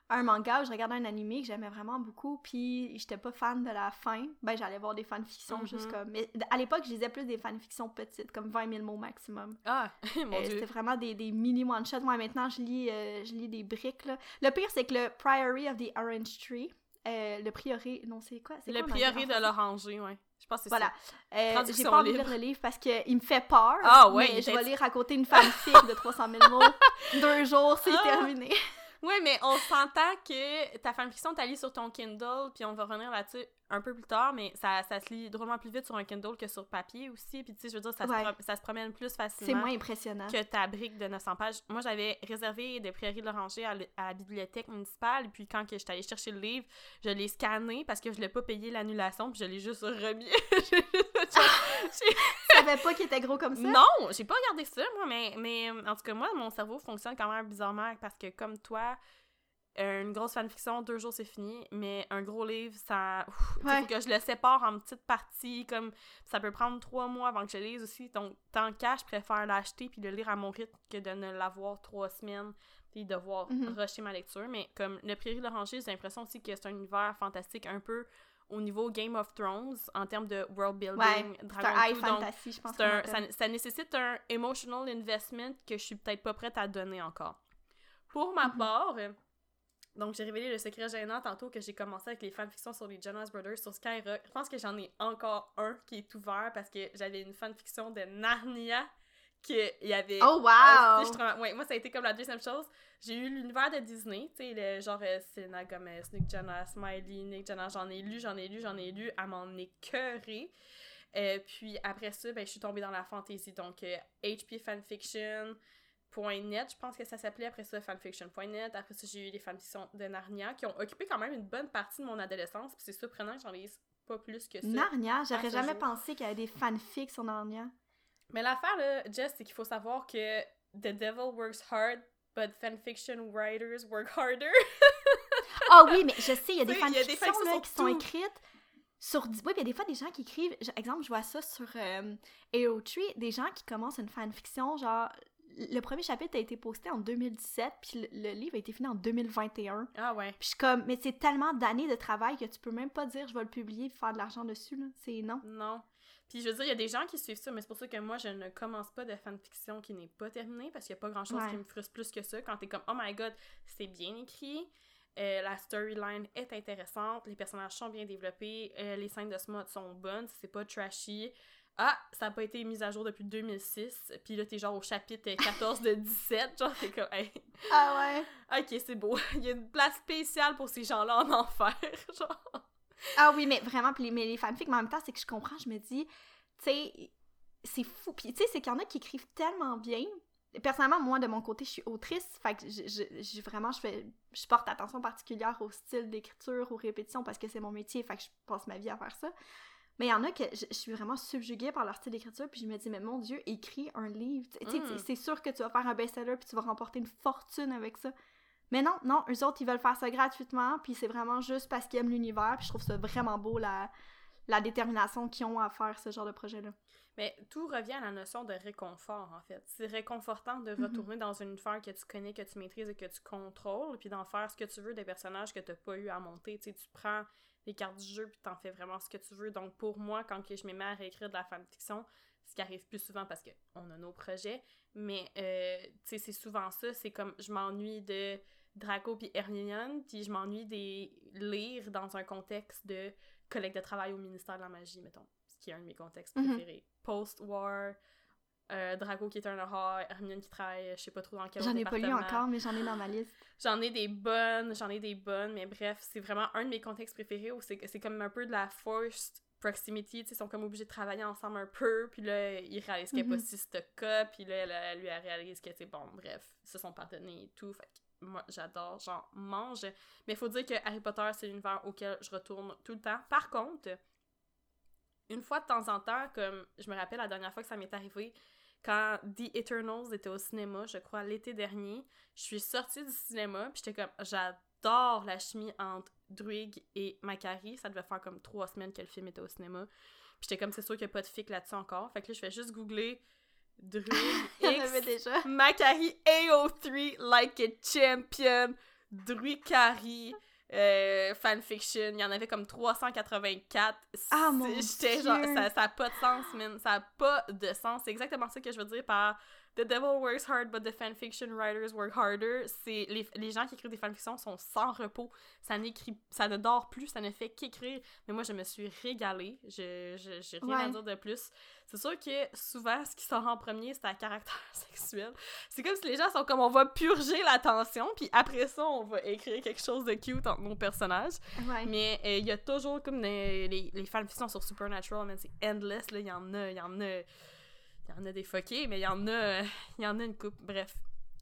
un manga où je regardais un animé que j'aimais vraiment beaucoup, puis j'étais pas fan de la fin, ben j'allais voir des fanfictions mm juste comme... Mais à l'époque, je lisais plus des fanfictions petites, comme 20 000 mots maximum. Ah, (laughs) mon euh, C'était vraiment des, des mini one-shots. Moi, maintenant, je lis, euh, je lis des briques, là. Le pire, c'est que le Priory of the Orange Tree, euh, le prieuré, non, c'est quoi? Le quoi, prieuré de l'oranger, ouais. Je pense que c'est voilà. ça. j'ai pas envie de lire le livre parce qu'il me fait peur. Ah ouais, mais je vais lire à côté une fanfic de 300 000 mots. (laughs) Deux jours, c'est ah. terminé. Ouais, mais on s'entend que ta fanfiction, t'as lu sur ton Kindle, puis on va revenir là-dessus un peu plus tard, mais ça, ça se lit drôlement plus vite sur un Kindle que sur papier aussi. Puis tu sais, je veux dire, ça, se, ça se promène plus facilement. C'est moins impressionnant. Que ta brique de 900 pages. Moi, j'avais réservé des prairies de l'Oranger à, la bibliothèque municipale, puis quand que j'étais allée chercher le livre, je l'ai scanné parce que je l'ai pas payé l'annulation, puis je l'ai juste remis. (laughs) (laughs) Je savais pas qu'il était gros comme ça? Non, j'ai pas regardé ça, moi, mais, mais en tout cas, moi, mon cerveau fonctionne quand même bizarrement parce que, comme toi, une grosse fanfiction, deux jours c'est fini, mais un gros livre, ça. Faut que je le sépare en petites parties, comme ça peut prendre trois mois avant que je lise aussi. Donc, tant qu'à, je préfère l'acheter puis le lire à mon rythme que de ne l'avoir trois semaines puis devoir mm rusher ma lecture. Mais comme Le Prairie de l'Oranger, j'ai l'impression aussi que c'est un univers fantastique un peu au niveau Game of Thrones en termes de world building. Ouais, c'est un high fantasy, je pense. ça, ça nécessite un emotional investment que je suis peut-être pas prête à donner encore. Pour ma mhm. part, donc, j'ai révélé le secret gênant tantôt que j'ai commencé avec les fanfictions sur les Jonas Brothers sur Skyrock. Je pense que j'en ai encore un qui est ouvert parce que j'avais une fanfiction de Narnia qu'il y avait. Oh wow! ouais, moi, ça a été comme la deuxième chose. J'ai eu l'univers de Disney, tu sais, genre euh, Selena Gomez, Nick Jonas, Smiley, Nick Jonas. J'en ai lu, j'en ai lu, j'en ai lu à m'en écœurer. Euh, puis après ça, ben, je suis tombée dans la fantasy. Donc, HP euh, Fanfiction, .net, je pense que ça s'appelait après ça fanfiction.net. Après ça, j'ai eu les fanfictions de Narnia qui ont occupé quand même une bonne partie de mon adolescence. Puis c'est surprenant que j'en lise pas plus que ça. Narnia, j'aurais jamais pensé qu'il y avait des fanfics sur Narnia. Mais l'affaire là, Jess, c'est qu'il faut savoir que The Devil works hard, but fanfiction writers work harder. (laughs) Ah oui, mais je sais, il y a des fanfictions qui sont écrites sur oui, il y a des fois des gens qui écrivent, exemple, je vois ça sur euh, AO3, des gens qui commencent une fanfiction genre le premier chapitre a été posté en 2017, puis le, livre a été fini en 2021. Ah ouais. Puis je suis comme, mais c'est tellement d'années de travail que tu peux même pas dire je vais le publier et faire de l'argent dessus, là. C'est non. Non. Puis je veux dire, il y a des gens qui suivent ça, mais c'est pour ça que moi, je ne commence pas de fanfiction qui n'est pas terminée, parce qu'il n'y a pas grand-chose qui me frustre plus que ça. Quand t'es comme, oh my god, c'est bien écrit, euh, la storyline est intéressante, les personnages sont bien développés, euh, les scènes de smut sont bonnes, c'est pas trashy. ah, ça n'a pas été mis à jour depuis 2006, puis là, t'es genre au chapitre 14 de 17, (laughs) genre, t'es comme, hey. Ah ouais? Ok, c'est beau. (laughs) Il y a une place spéciale pour ces gens-là en enfer, (laughs) genre. Ah oui, mais vraiment, puis les, mais les fanfics, mais en même temps, c'est que je comprends, je me dis, tu sais, c'est fou. Puis tu sais, c'est qu'il y en a qui écrivent tellement bien. Personnellement, moi, de mon côté, je suis autrice, fait que je, vraiment, je fais, je porte attention particulière au style d'écriture, aux répétitions, parce que c'est mon métier, fait que je passe ma vie à faire ça. Mais il y en a que je, suis vraiment subjuguée par leur style d'écriture, puis je me dis, mais mon Dieu, écris un livre. Mm. C'est sûr que tu vas faire un best-seller, puis tu vas remporter une fortune avec ça. Mais non, non, eux autres, ils veulent faire ça gratuitement, puis c'est vraiment juste parce qu'ils aiment l'univers, puis je trouve ça vraiment beau, la, la détermination qu'ils ont à faire ce genre de projet-là. Mais tout revient à la notion de réconfort, en fait. C'est réconfortant de mhm. retourner dans une univers que tu connais, que tu maîtrises et que tu contrôles, puis d'en faire ce que tu veux des personnages que tu n'as pas eu à monter. Tu sais, tu prends les cartes du jeu, puis t'en fais vraiment ce que tu veux. Donc, pour moi, quand je me mets à réécrire de la fanfiction, ce qui arrive plus souvent parce qu'on a nos projets, mais, euh, tu sais, c'est souvent ça, c'est comme, je m'ennuie de Draco puis Hermione, puis je m'ennuie des lire dans un contexte de collègue de travail au ministère de la magie, mettons, ce qui est un de mes contextes mhm. préférés. Post-war, euh, Draco qui est un horreur, Hermione qui travaille, je sais pas trop dans quel J'en ai pas lu encore, mais j'en ai dans ma liste. (laughs) J'en ai des bonnes, j'en ai des bonnes, mais bref, c'est vraiment un de mes contextes préférés où c'est comme un peu de la forced proximity, ils sont comme obligés de travailler ensemble un peu, puis là, ils réalisent qu'elle n'est pas mhm. si cas, puis là, elle, lui, elle réalise que, c'est bon, bref, ils se sont pardonnés et tout, fait moi, j'adore, genre, mange. Mais il faut dire que Harry Potter, c'est l'univers auquel je retourne tout le temps. Par contre, une fois de temps en temps, comme je me rappelle la dernière fois que ça m'est arrivé, quand The Eternals était au cinéma, je crois l'été dernier, je suis sortie du cinéma, puis j'étais comme, j'adore la chimie entre Druig et Macari. Ça devait faire comme trois semaines que le film était au cinéma. Puis j'étais comme, c'est sûr qu'il n'y a pas de fic là-dessus encore. Fait que là, je fais juste googler Druig (laughs) X, Macari AO3 like a champion, Druigari euh, fanfiction. Il y en avait comme 384. Ah mon J'étais genre, ça n'a pas de sens, man. Ça n'a pas de sens. C'est exactement ça que je veux dire par The devil works hard, but the fanfiction writers work harder. C'est les, les, gens qui écrivent des fanfictions sont sans repos. Ça n'écrit, ça ne dort plus, ça ne fait qu'écrire. Mais moi, je me suis régalée. Je, j'ai rien à dire de plus. C'est sûr que souvent, ce qui sort en premier, c'est un caractère (laughs) sexuel. C'est comme si les gens sont comme on va purger l'attention, puis après ça, on va écrire quelque chose de cute entre nos personnages. Mais euh, il y a toujours comme les, les, les fanfictions sur Supernatural, mais c'est endless. Là, il y en a, il y en a il y en a des fuckés, mais il y en a, (laughs) il a une coupe. Bref,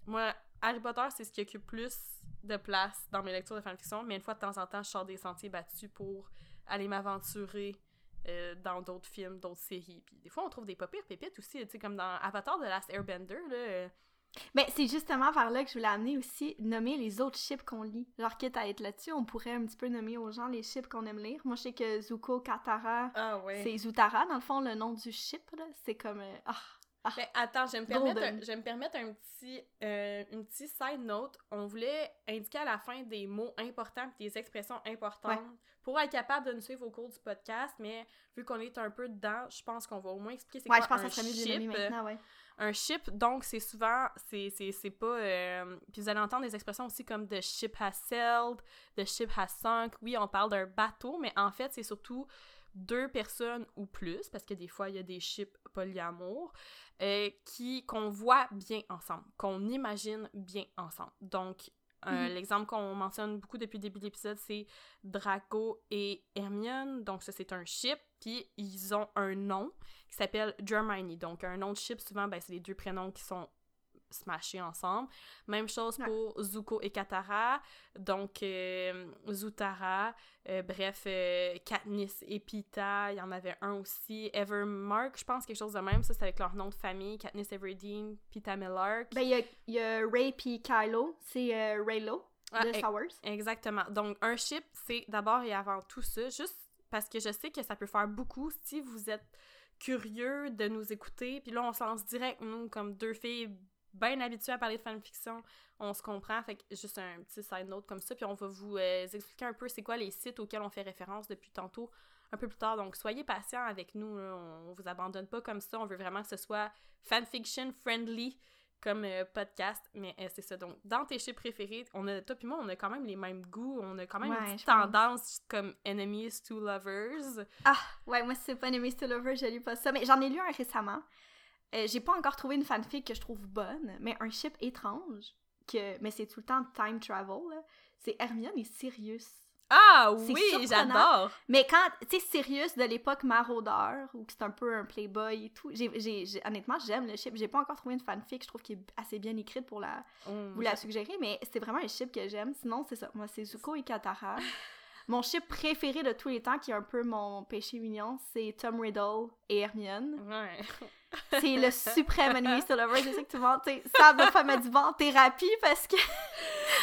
moi, Harry Potter, c'est ce qui occupe plus de place dans mes lectures de fanfiction, mais une fois de temps en temps, je sors des sentiers battus pour aller m'aventurer euh, dans d'autres films, d'autres séries. Puis des fois, on trouve des pas pires pépites aussi, tu sais, comme dans Avatar de Last Airbender, là ben, c'est justement par là que je voulais amener aussi, nommer les autres ships qu'on lit. Genre, quitte à être là-dessus, on pourrait un petit peu nommer aux gens les ships qu'on aime lire. Moi, je sais que Zuko Katara, ah, c'est Zutara, dans le fond, le nom du ship, là. C'est comme... Euh, ah, ah, ben, attends, je vais me permettre, un, je me permettre un petit, euh, une petite side note. On voulait indiquer à la fin des mots importants des expressions importantes pour être capable de nous suivre au cours du podcast, mais vu qu'on est un peu dedans, je pense qu'on va au moins expliquer c'est quoi je pense un que ça ship. Maintenant, ouais. Un ship, donc, c'est souvent, c'est pas... Euh, puis vous allez entendre des expressions aussi comme « the ship has sailed »,« the ship has sunk ». Oui, on parle d'un bateau, mais en fait, c'est surtout deux personnes ou plus, parce que des fois, il y a des ships polyamour, euh, qui qu'on voit bien ensemble, qu'on imagine bien ensemble. Donc, euh, mhm. L'exemple qu'on mentionne beaucoup depuis le début de l'épisode, c'est Draco et Hermione. Donc, ça, c'est un ship. Puis, ils ont un nom qui s'appelle Germany. Donc, un nom de ship, souvent, ben, c'est les deux prénoms qui sont smashés ensemble. Même chose pour Zuko et Katara. Donc, euh, Zutara, euh, bref, euh, Katniss et Pita, il y en avait un aussi. Evermark, je pense, quelque chose de même. Ça, c'est avec leur nom de famille. Katniss Everdeen, Pita Millark. Ben, il y a, Ray puis Kylo. C'est Raylo ah, de Star Wars. Exactement. Donc, un ship, c'est d'abord et avant tout ça. Juste parce que je sais que ça peut faire beaucoup si vous êtes curieux de nous écouter. Puis là, on se lance direct, comme deux filles bien habituées à parler de fanfiction, on se comprend. Fait juste un petit side note comme ça. Puis on va vous euh, expliquer un peu c'est quoi les sites auxquels on fait référence depuis tantôt, un peu plus tard. Donc soyez patients avec nous. On vous abandonne pas comme ça. On veut vraiment que ce soit fanfiction friendly. Comme euh, podcast, mais euh, c'est ça. Donc, dans tes chips préférés, on a, toi puis moi, on a quand même les mêmes goûts, on a quand même une tendance comme Enemies to Lovers. Ah, ouais, moi, c'est pas Enemies to Lovers, je lis pas ça, mais j'en ai lu un récemment. Euh, j'ai pas encore trouvé une fanfic que je trouve bonne, mais un ship étrange, que mais c'est tout le temps time travel, c'est Hermione et Sirius. Ah oui, j'adore! Mais quand, tu sais, Sirius de l'époque maraudeur, ou que c'est un peu un playboy et tout, j'ai, honnêtement, j'aime le ship. J'ai pas encore trouvé une fanfic, je trouve qu'il est assez bien écrite pour la, oh, vous la suggérer, mais c'est vraiment un ship que j'aime. Sinon, c'est ça. Moi, c'est Zuko et Katara. (laughs) mon ship préféré de tous les temps, qui est un peu mon péché mignon, c'est Tom Riddle et Hermione. Ouais. c'est le (laughs) suprême ennemi sur Lover. Je sais que tout le monde, tu sais, ça me fait mettre (laughs) du bon en thérapie parce que.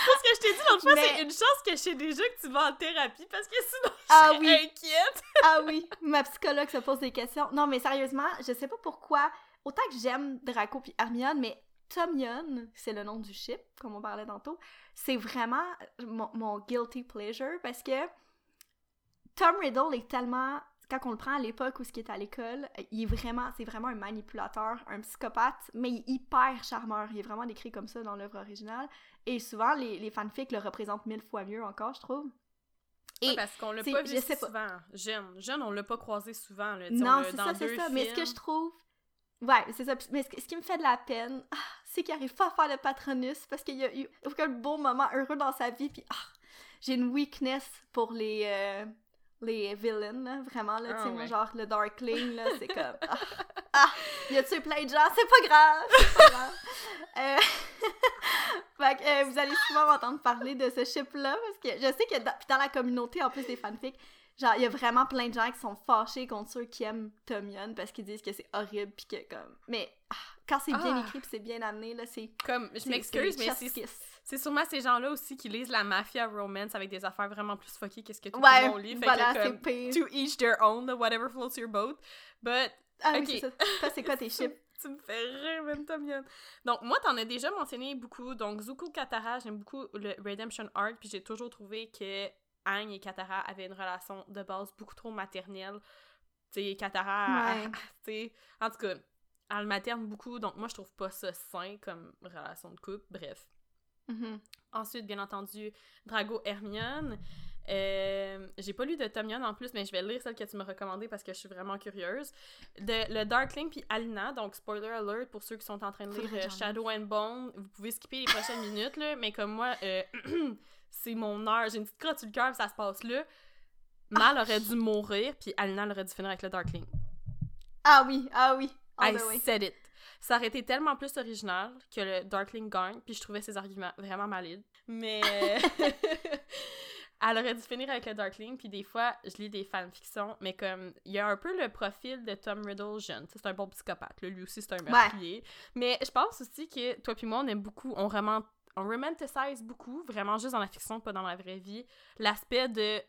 Parce que je t'ai dit l'autre fois, c'est une chance que je sais déjà que tu vas en thérapie parce que sinon, je ah, oui. inquiète. (laughs) ah oui, ma psychologue se pose des questions. Non, mais sérieusement, je sais pas pourquoi. Autant que j'aime Draco puis Hermione, mais Tom Yun, c'est le nom du ship, comme on parlait tantôt, c'est vraiment mon, mon, guilty pleasure parce que Tom Riddle est tellement quand on le prend à l'époque où ce qui est à l'école, il est vraiment, c'est vraiment un manipulateur, un psychopathe, mais il est hyper charmeur. Il est vraiment décrit comme ça dans l'œuvre originale. Et souvent, les, les fanfics le représentent mille fois mieux encore, je trouve. Et parce qu'on l'a pas vu souvent. Jeune, jeune, on l'a pas croisé souvent. Là, non, c'est ça, c'est ça. Mais ce que je trouve, ouais, c'est ça. Mais ce, qui me fait de la peine, ah, c'est qu'il arrive pas à faire le patronus parce qu'il y a eu aucun beau moment heureux dans sa vie. Puis ah, j'ai une weakness pour les euh, les villains, là, vraiment, là, sais, ah, genre le Darkling, là, c'est comme, (laughs) ah, ah, y a-tu plein de gens, c'est pas grave, c'est pas grave. euh... (laughs) fait que, euh, vous allez souvent m'entendre parler de ce ship-là, parce que je sais que dans, dans la communauté, en plus des fanfics, genre, il y a vraiment plein de gens qui sont fâchés contre ceux qui aiment Tom Yun, parce qu'ils disent que c'est horrible, pis que, comme, mais, ah, quand c'est bien écrit pis c'est bien amené, là, c'est... Comme, je m'excuse, mais c'est c'est sûrement ces gens-là aussi qui lisent la mafia romance avec des affaires vraiment plus fucky qu'est-ce que tout le monde lit. Fait voilà, que comme, to each their own, whatever floats your boat. But, ah oui, c'est ça. c'est quoi tes (laughs) chips? tu me fais rire, même bien. Donc, moi, t'en as déjà mentionné beaucoup. Donc, Zuko Katara, j'aime beaucoup le Redemption Arc, puis j'ai toujours trouvé que Aang et Katara avaient une relation de base beaucoup trop maternelle. Tu sais, Katara, (laughs) tu sais, en tout cas, elle materne beaucoup, donc moi, je trouve pas ça sain comme relation de couple. Bref. Mm-hmm. Ensuite, bien entendu, Drago Hermione. Euh, j'ai pas lu de Tomion en plus, mais je vais lire celle que tu m'as recommandée parce que je suis vraiment curieuse. De, le Darkling puis Alina, donc spoiler alert pour ceux qui sont en train de lire euh, Shadow and Bone. Vous pouvez skipper les prochaines (laughs) minutes, là, mais comme moi, euh, (clears throat) c'est mon heure. J'ai une petite crotte sur le cœur, ça se passe là. Mal aurait dû mourir, puis Alina aurait dû finir avec le Darkling. Ah oui, ah oui. I said it. Ça aurait été tellement plus original que le Darkling gagne, puis je trouvais ses arguments vraiment valides. Mais (laughs) elle aurait dû finir avec le Darkling, puis des fois, je lis des fanfictions, mais comme, il y a un peu le profil de Tom Riddle jeune. C'est un bon psychopathe, lui aussi, c'est un meurtrier. Mais je pense aussi que toi puis moi, on aime beaucoup, on on romanticize beaucoup, vraiment juste dans la fiction, pas dans la vraie vie, l'aspect de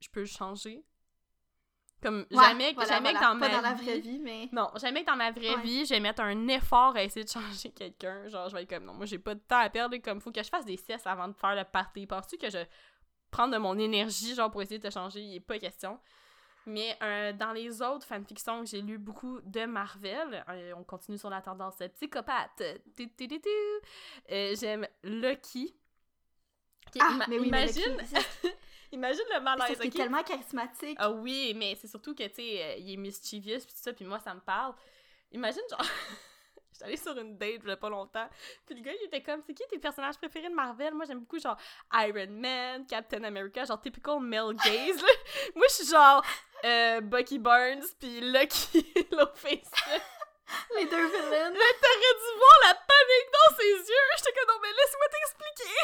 je peux changer, comme jamais, jamais que dans ma dans la vraie vie, mais... Non, jamais que dans ma vraie vie, je vais mettre un effort à essayer de changer (laughs) quelqu'un. Genre, je vais être comme, non, moi, j'ai pas de temps à perdre. Comme, faut que je fasse des siestes avant de faire le party. Penses-tu que je prends de mon énergie, genre, pour essayer de te changer? Il est pas question. Mais euh, dans les autres fanfictions que j'ai lu beaucoup de Marvel, euh, on continue sur la tendance psychopathe. Euh, j'aime Lucky. ah, mais oui, imagine... (laughs) Imagine le malaise. C'est tellement charismatique. Ah oui, mais c'est surtout que, tu sais, euh, il est mischievous, puis tout ça, puis moi, ça me parle. Imagine, genre. (laughs) J'étais allée sur une date il y a pas longtemps. Puis le gars, il était comme, c'est qui tes personnages préférés de Marvel? Moi, j'aime beaucoup, genre, Iron Man, Captain America, genre, typical male (laughs) gaze, là. Moi, je suis genre, euh, Bucky Barnes, puis Lucky (laughs) face Les deux villains. Mais t'aurais dû voir la panique dans ses yeux. J'étais comme, non, mais laisse-moi t'expliquer.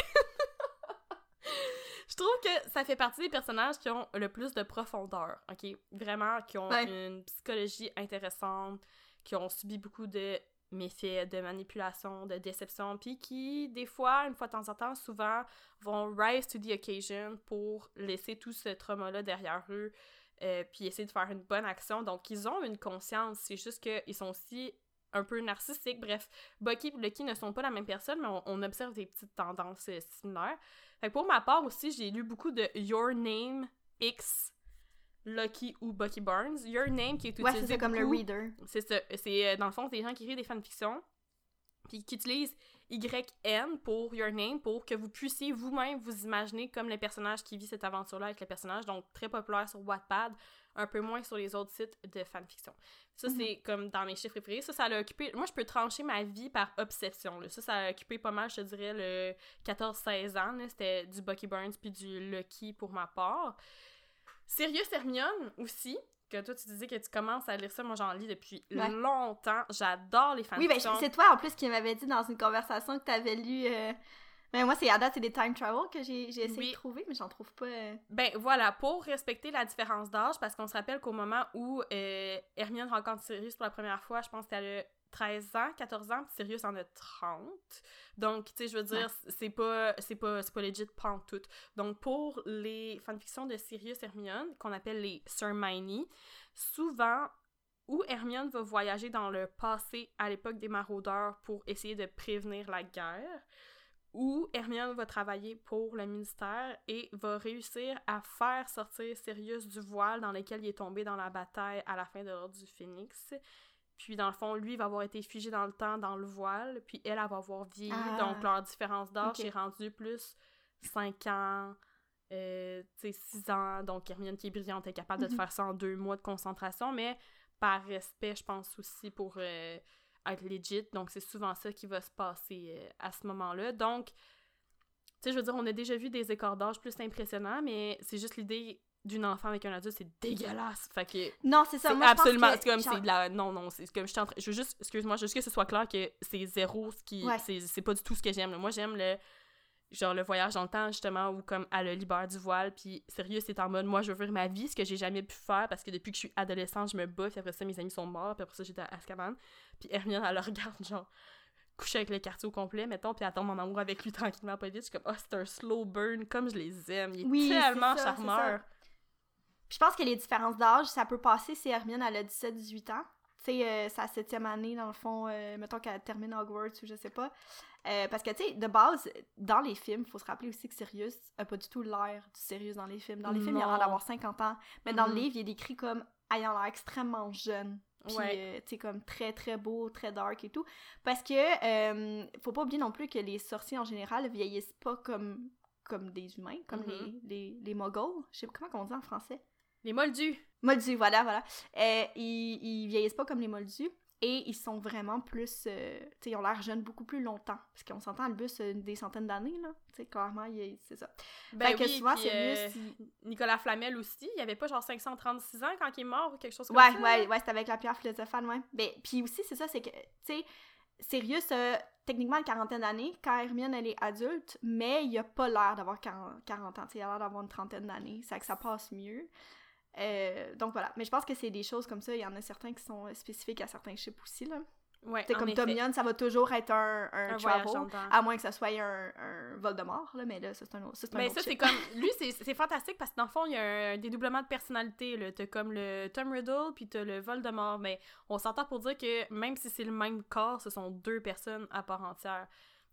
Je trouve que ça fait partie des personnages qui ont le plus de profondeur, ok? Vraiment, qui ont une psychologie intéressante, qui ont subi beaucoup de méfaits, de manipulation, de déception, puis qui, des fois, une fois de temps en temps, souvent, vont rise to the occasion pour laisser tout ce trauma-là derrière eux, euh, puis essayer de faire une bonne action. Donc, ils ont une conscience, c'est juste qu'ils sont aussi un peu narcissiques. Bref, Bucky et Lucky ne sont pas la même personne, mais on observe des petites tendances euh, similaires. Fait pour ma part aussi, j'ai lu beaucoup de Your Name X Lucky ou Bucky Barnes. Your Name qui est utilisé ouais, c'est comme le reader. C'est ça. C'est euh, dans le fond des gens qui écrivent des fanfictions. puis qui utilise YN pour Your Name pour que vous puissiez vous-même vous imaginer comme le personnage qui vit cette aventure-là avec le personnage. Donc, très populaire sur Wattpad, un peu moins sur les autres sites de fanfiction. Ça, mhm. c'est comme dans mes chiffres préférés. Ça, ça a occupé. Moi, je peux trancher ma vie par obsession. Ça, ça a occupé pas mal, je te dirais, le 14-16 ans. C'était du Bucky Burns puis du Lucky pour ma part. Sirius Hermione aussi, que toi tu disais que tu commences à lire ça, moi j'en lis depuis longtemps. J'adore les fanfictions. Oui, ben c'est toi en plus qui m'avais dit dans une conversation que tu avais lu. Euh... Ben moi, c'est à date, c'est des time travel que j'ai essayé de trouver, mais j'en trouve pas. Euh. Ben voilà, pour respecter la différence d'âge, parce qu'on se rappelle qu'au moment où euh, Hermione rencontre Sirius pour la première fois, je pense qu'elle a 13 ans, 14 ans, puis Sirius en a 30. Donc, tu sais, je veux dire, c'est pas, c'est pas, c'est pas legit tout. Donc, pour les fanfictions de Sirius Hermione, qu'on appelle les Sermini, souvent, où Hermione va voyager dans le passé à l'époque des maraudeurs pour essayer de prévenir la guerre, où Hermione va travailler pour le ministère et va réussir à faire sortir Sirius du voile dans lequel il est tombé dans la bataille à la fin de l'Ordre du Phénix. Puis, dans le fond, lui, il va avoir été figé dans le temps, dans le voile. Puis, elle, elle va avoir vieilli. Ah. donc, leur différence d'âge est rendue plus 5 ans, euh, 6 ans. Donc, Hermione, qui est brillante, est capable de mhm. faire ça en deux mois de concentration. Mais par respect, je pense aussi pour euh, être legit. Donc, c'est souvent ça qui va se passer euh, à ce moment-là. Donc, tu sais, je veux dire, on a déjà vu des écarts d'âge plus impressionnants, mais c'est juste l'idée d'une enfant avec un adulte, c'est dégueulasse. Fait que. Non, c'est ça. Moi, absolument. C'est comme, c'est de la. Non, non, c'est comme, je suis en train. Je veux juste, excuse-moi, juste que ce soit clair que c'est zéro ce qui. C'est pas du tout ce que j'aime. Moi, j'aime le. Genre le voyage dans le temps, justement, où comme elle le libère du voile, puis sérieux, c'est en mode, moi, je veux vivre ma vie, ce que j'ai jamais pu faire, parce que depuis que je suis adolescente, je me bats, puis après ça, mes amis sont morts, puis après ça, j'étais à Azkaban. Puis Hermione, elle le regarde, genre, coucher avec le quartier au complet, mettons, puis elle tombe en amour avec lui tranquillement, pas vite. Je suis comme, oh, c'est un slow burn, comme je les aime. Il est tellement charmeur je pense que les différences d'âge, ça peut passer si Hermione, elle a 17-18 ans. Tu sais, euh, sa septième année, dans le fond, euh, mettons qu'elle termine Hogwarts ou je sais pas. Euh, parce que, tu sais, de base, dans les films, faut se rappeler aussi que Sirius a pas du tout l'air du Sirius dans les films. Dans les films, il a l'air d'avoir 50 ans. Mais dans le mm-hmm. livre, il est décrit comme ayant l'air extrêmement jeune. Puis, tu sais, comme très, très beau, très dark et tout. Parce que, faut pas oublier non plus que les sorciers, en général, vieillissent pas comme, comme des humains, comme mm-hmm. les, les, les muggles. Je sais pas comment on dit en français. Les moldus. Moldus, voilà, voilà. Euh, ils, ils vieillissent pas comme les moldus. Et ils sont vraiment plus. Euh, tu sais, ils ont l'air jeunes beaucoup plus longtemps. Parce qu'on s'entend, le bus, des centaines d'années, là. Tu sais, clairement, c'est ça. Ben que souvent, c'est euh, Nicolas Flamel aussi, il avait pas genre 536 ans quand il est mort ou quelque chose comme ouais, ça. Ouais, ouais, ouais, c'était avec la pierre philosophale, ouais. Ben, puis aussi, c'est ça, c'est que, tu sais, Sirius a techniquement une quarantaine d'années quand Hermione, elle est adulte, mais il a pas l'air d'avoir 40, 40 ans. il a l'air d'avoir une trentaine d'années. C'est que ça passe mieux. Euh, donc voilà, mais je pense que c'est des choses comme ça. Il y en a certains qui sont spécifiques à certains chips aussi. Là. Ouais, c'est comme Tomion, ça va toujours être un, un, travel, à moins que ça soit un, un Voldemort, là, mais là, ça, c'est un, autre, ça, mais ça, c'est comme, (laughs) lui, c'est fantastique parce que dans le fond, il y a un dédoublement de personnalité, t'as comme le Tom Riddle, puis t'as le Voldemort, mais on s'entend pour dire que même si c'est le même corps, ce sont deux personnes à part entière.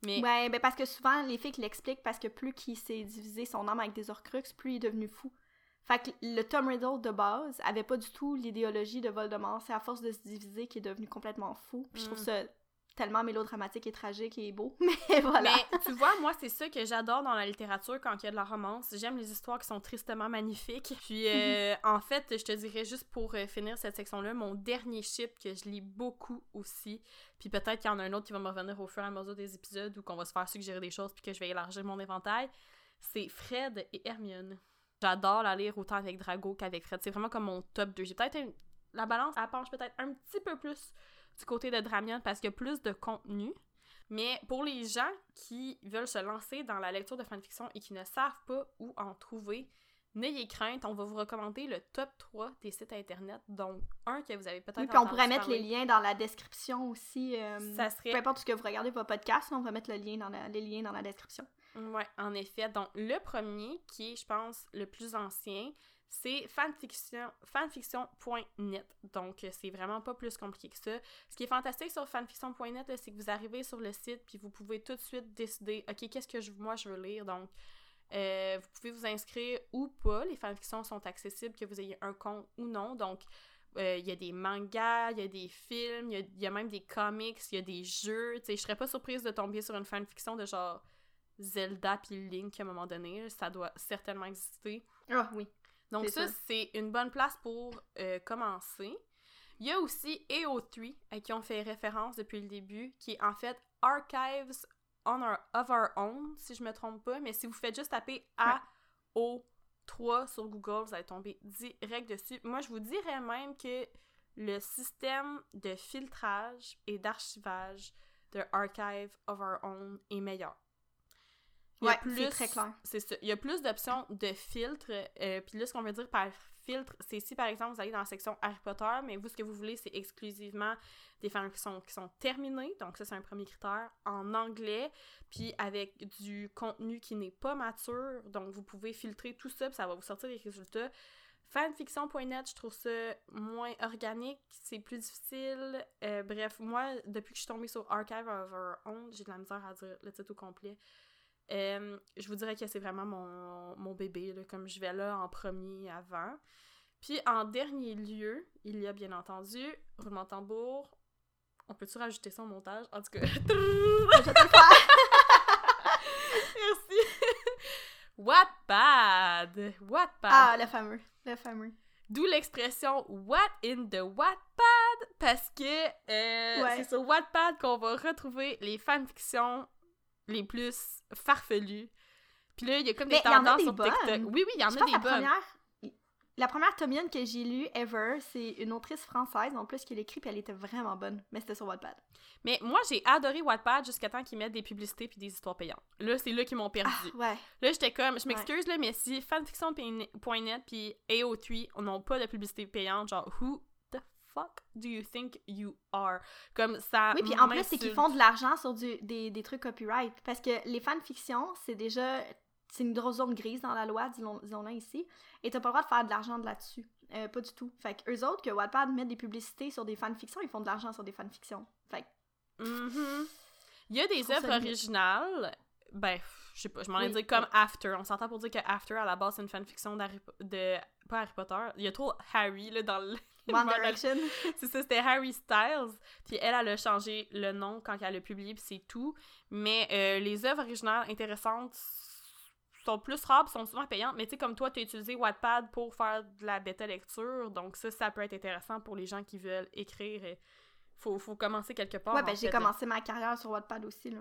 Mais... Ouais, ben parce que souvent, les filles l'expliquent parce que plus qu'il s'est divisé son âme avec des Horcruxes, plus il est devenu fou. Fait que le Tom Riddle de base avait pas du tout l'idéologie de Voldemort. C'est à force de se diviser qu'il est devenu complètement fou. Puis je trouve mm. ça tellement mélodramatique et tragique et beau. (laughs) Mais voilà. Mais tu vois, moi, c'est ça que j'adore dans la littérature quand il y a de la romance. J'aime les histoires qui sont tristement magnifiques. Puis, (laughs) euh, en fait, je te dirais juste pour euh, finir cette section-là, mon dernier ship que je lis beaucoup aussi. Puis peut-être qu'il y en a un autre qui va me revenir au fur et à mesure des épisodes ou qu'on va se faire suggérer des choses puis que je vais élargir mon éventail. C'est Fred et Hermione. J'adore la lire autant avec Drago qu'avec Fred. C'est vraiment comme mon top 2. J'ai peut-être la balance, elle penche peut-être un petit peu plus du côté de Dramion parce qu'il y a plus de contenu. Mais pour les gens qui veulent se lancer dans la lecture de fanfiction et qui ne savent pas où en trouver, n'ayez crainte, on va vous recommander le top 3 des sites internet. Donc, un que vous avez peut-être. Oui, puis on pourrait mettre les liens dans la description aussi. Euh, ça serait. Peu importe ce que vous regardez votre podcast, on va mettre le lien dans les liens dans la description. Oui, en effet. Donc, le premier, qui est, je pense, le plus ancien, c'est fanfiction, fanfiction.net. Donc, c'est vraiment pas plus compliqué que ça. Ce qui est fantastique sur fanfiction.net, c'est que vous arrivez sur le site, puis vous pouvez tout de suite décider, OK, qu'est-ce que je, moi je veux lire? Donc, euh, vous pouvez vous inscrire ou pas. Les fanfictions sont accessibles, que vous ayez un compte ou non. Donc, il y a des mangas, il y a des films, il y, a, même des comics, il y a des jeux. Tu sais, je serais pas surprise de tomber sur une fanfiction de genre Zelda puis Link à un moment donné. Ça doit certainement exister. Ah oui. Donc ça, c'est une bonne place pour commencer. Il y a aussi AO3, à qui on fait référence depuis le début, qui est en fait Archives on our, of Our Own, si je me trompe pas. Mais si vous faites juste taper AO3 sur Google, vous allez tomber direct dessus. Moi, je vous dirais même que le système de filtrage et d'archivage de Archive of Our Own est meilleur. Il c'est très clair. C'est ça. Il y a plus d'options de filtres. Euh, puis là, ce qu'on veut dire par filtre, c'est si par exemple vous allez dans la section Harry Potter, mais vous, ce que vous voulez, c'est exclusivement des films qui sont, qui sont terminés. Donc, ça, c'est un premier critère. En anglais, puis avec du contenu qui n'est pas mature. Donc, vous pouvez filtrer tout ça, puis ça va vous sortir des résultats. Fanfiction.net, je trouve ça moins organique, c'est plus difficile. Euh, bref, moi, depuis que je suis tombée sur Archive of Our Own, j'ai de la misère à dire le titre au complet. Euh, je vous dirais que c'est vraiment mon, mon bébé, là, comme je vais là en premier avant. Puis en dernier lieu, il y a bien entendu roulement tambour. On peut-tu rajouter ça au montage? En tout cas. (laughs) Merci. Wattpad. Wattpad. Ah, le fameux. Le fameux. D'où l'expression What in the Wattpad? Parce que euh, c'est sur Wattpad qu'on va retrouver les fanfictions les plus farfelus. Puis là, il y a comme des tendances sur TikTok. Oui, oui, il y en a des bonnes. La première Tomienne que j'ai lue ever, c'est une autrice française en plus qui l'écrit puis elle était vraiment bonne, mais c'était sur Wattpad. Mais moi j'ai adoré Wattpad jusqu'à temps qu'ils mettent des publicités puis des histoires payantes. Là c'est là qu'ils m'ont perdu. Ah, ouais. Là j'étais comme je m'excuse là mais si fanfiction.net puis AO3 n'ont pas de publicité payante genre who fuck do you think you are? Comme ça Oui puis en plus c'est qu'ils font de l'argent sur du, des, des trucs copyright parce que les fanfictions c'est déjà c'est une grosse zone grise dans la loi, disons-le ici, et t'as pas le droit de faire de l'argent de là-dessus. Euh, pas du tout. Fait que eux autres, que Wattpad mettent des publicités sur des fanfictions, ils font de l'argent sur des fanfictions. Fait que... Mm-hmm. Il y a des œuvres originales, ben, je sais pas, je m'en ai dit comme After. On s'entend pour dire que After, à la base, c'est une fanfiction de... Pas Harry Potter. Il y a trop Harry, là, dans le... (laughs) One Direction. c'est ça, c'était Harry Styles. Puis elle, elle a changé le nom quand elle a publié, puis c'est tout. Mais euh, les œuvres originales intéressantes sont plus rares, sont souvent payantes, mais tu sais, comme toi, tu as utilisé Wattpad pour faire de la bêta lecture, donc ça, ça peut être intéressant pour les gens qui veulent écrire. Faut, faut commencer quelque part. Ouais, ben j'ai commencé ma carrière sur Wattpad aussi, là.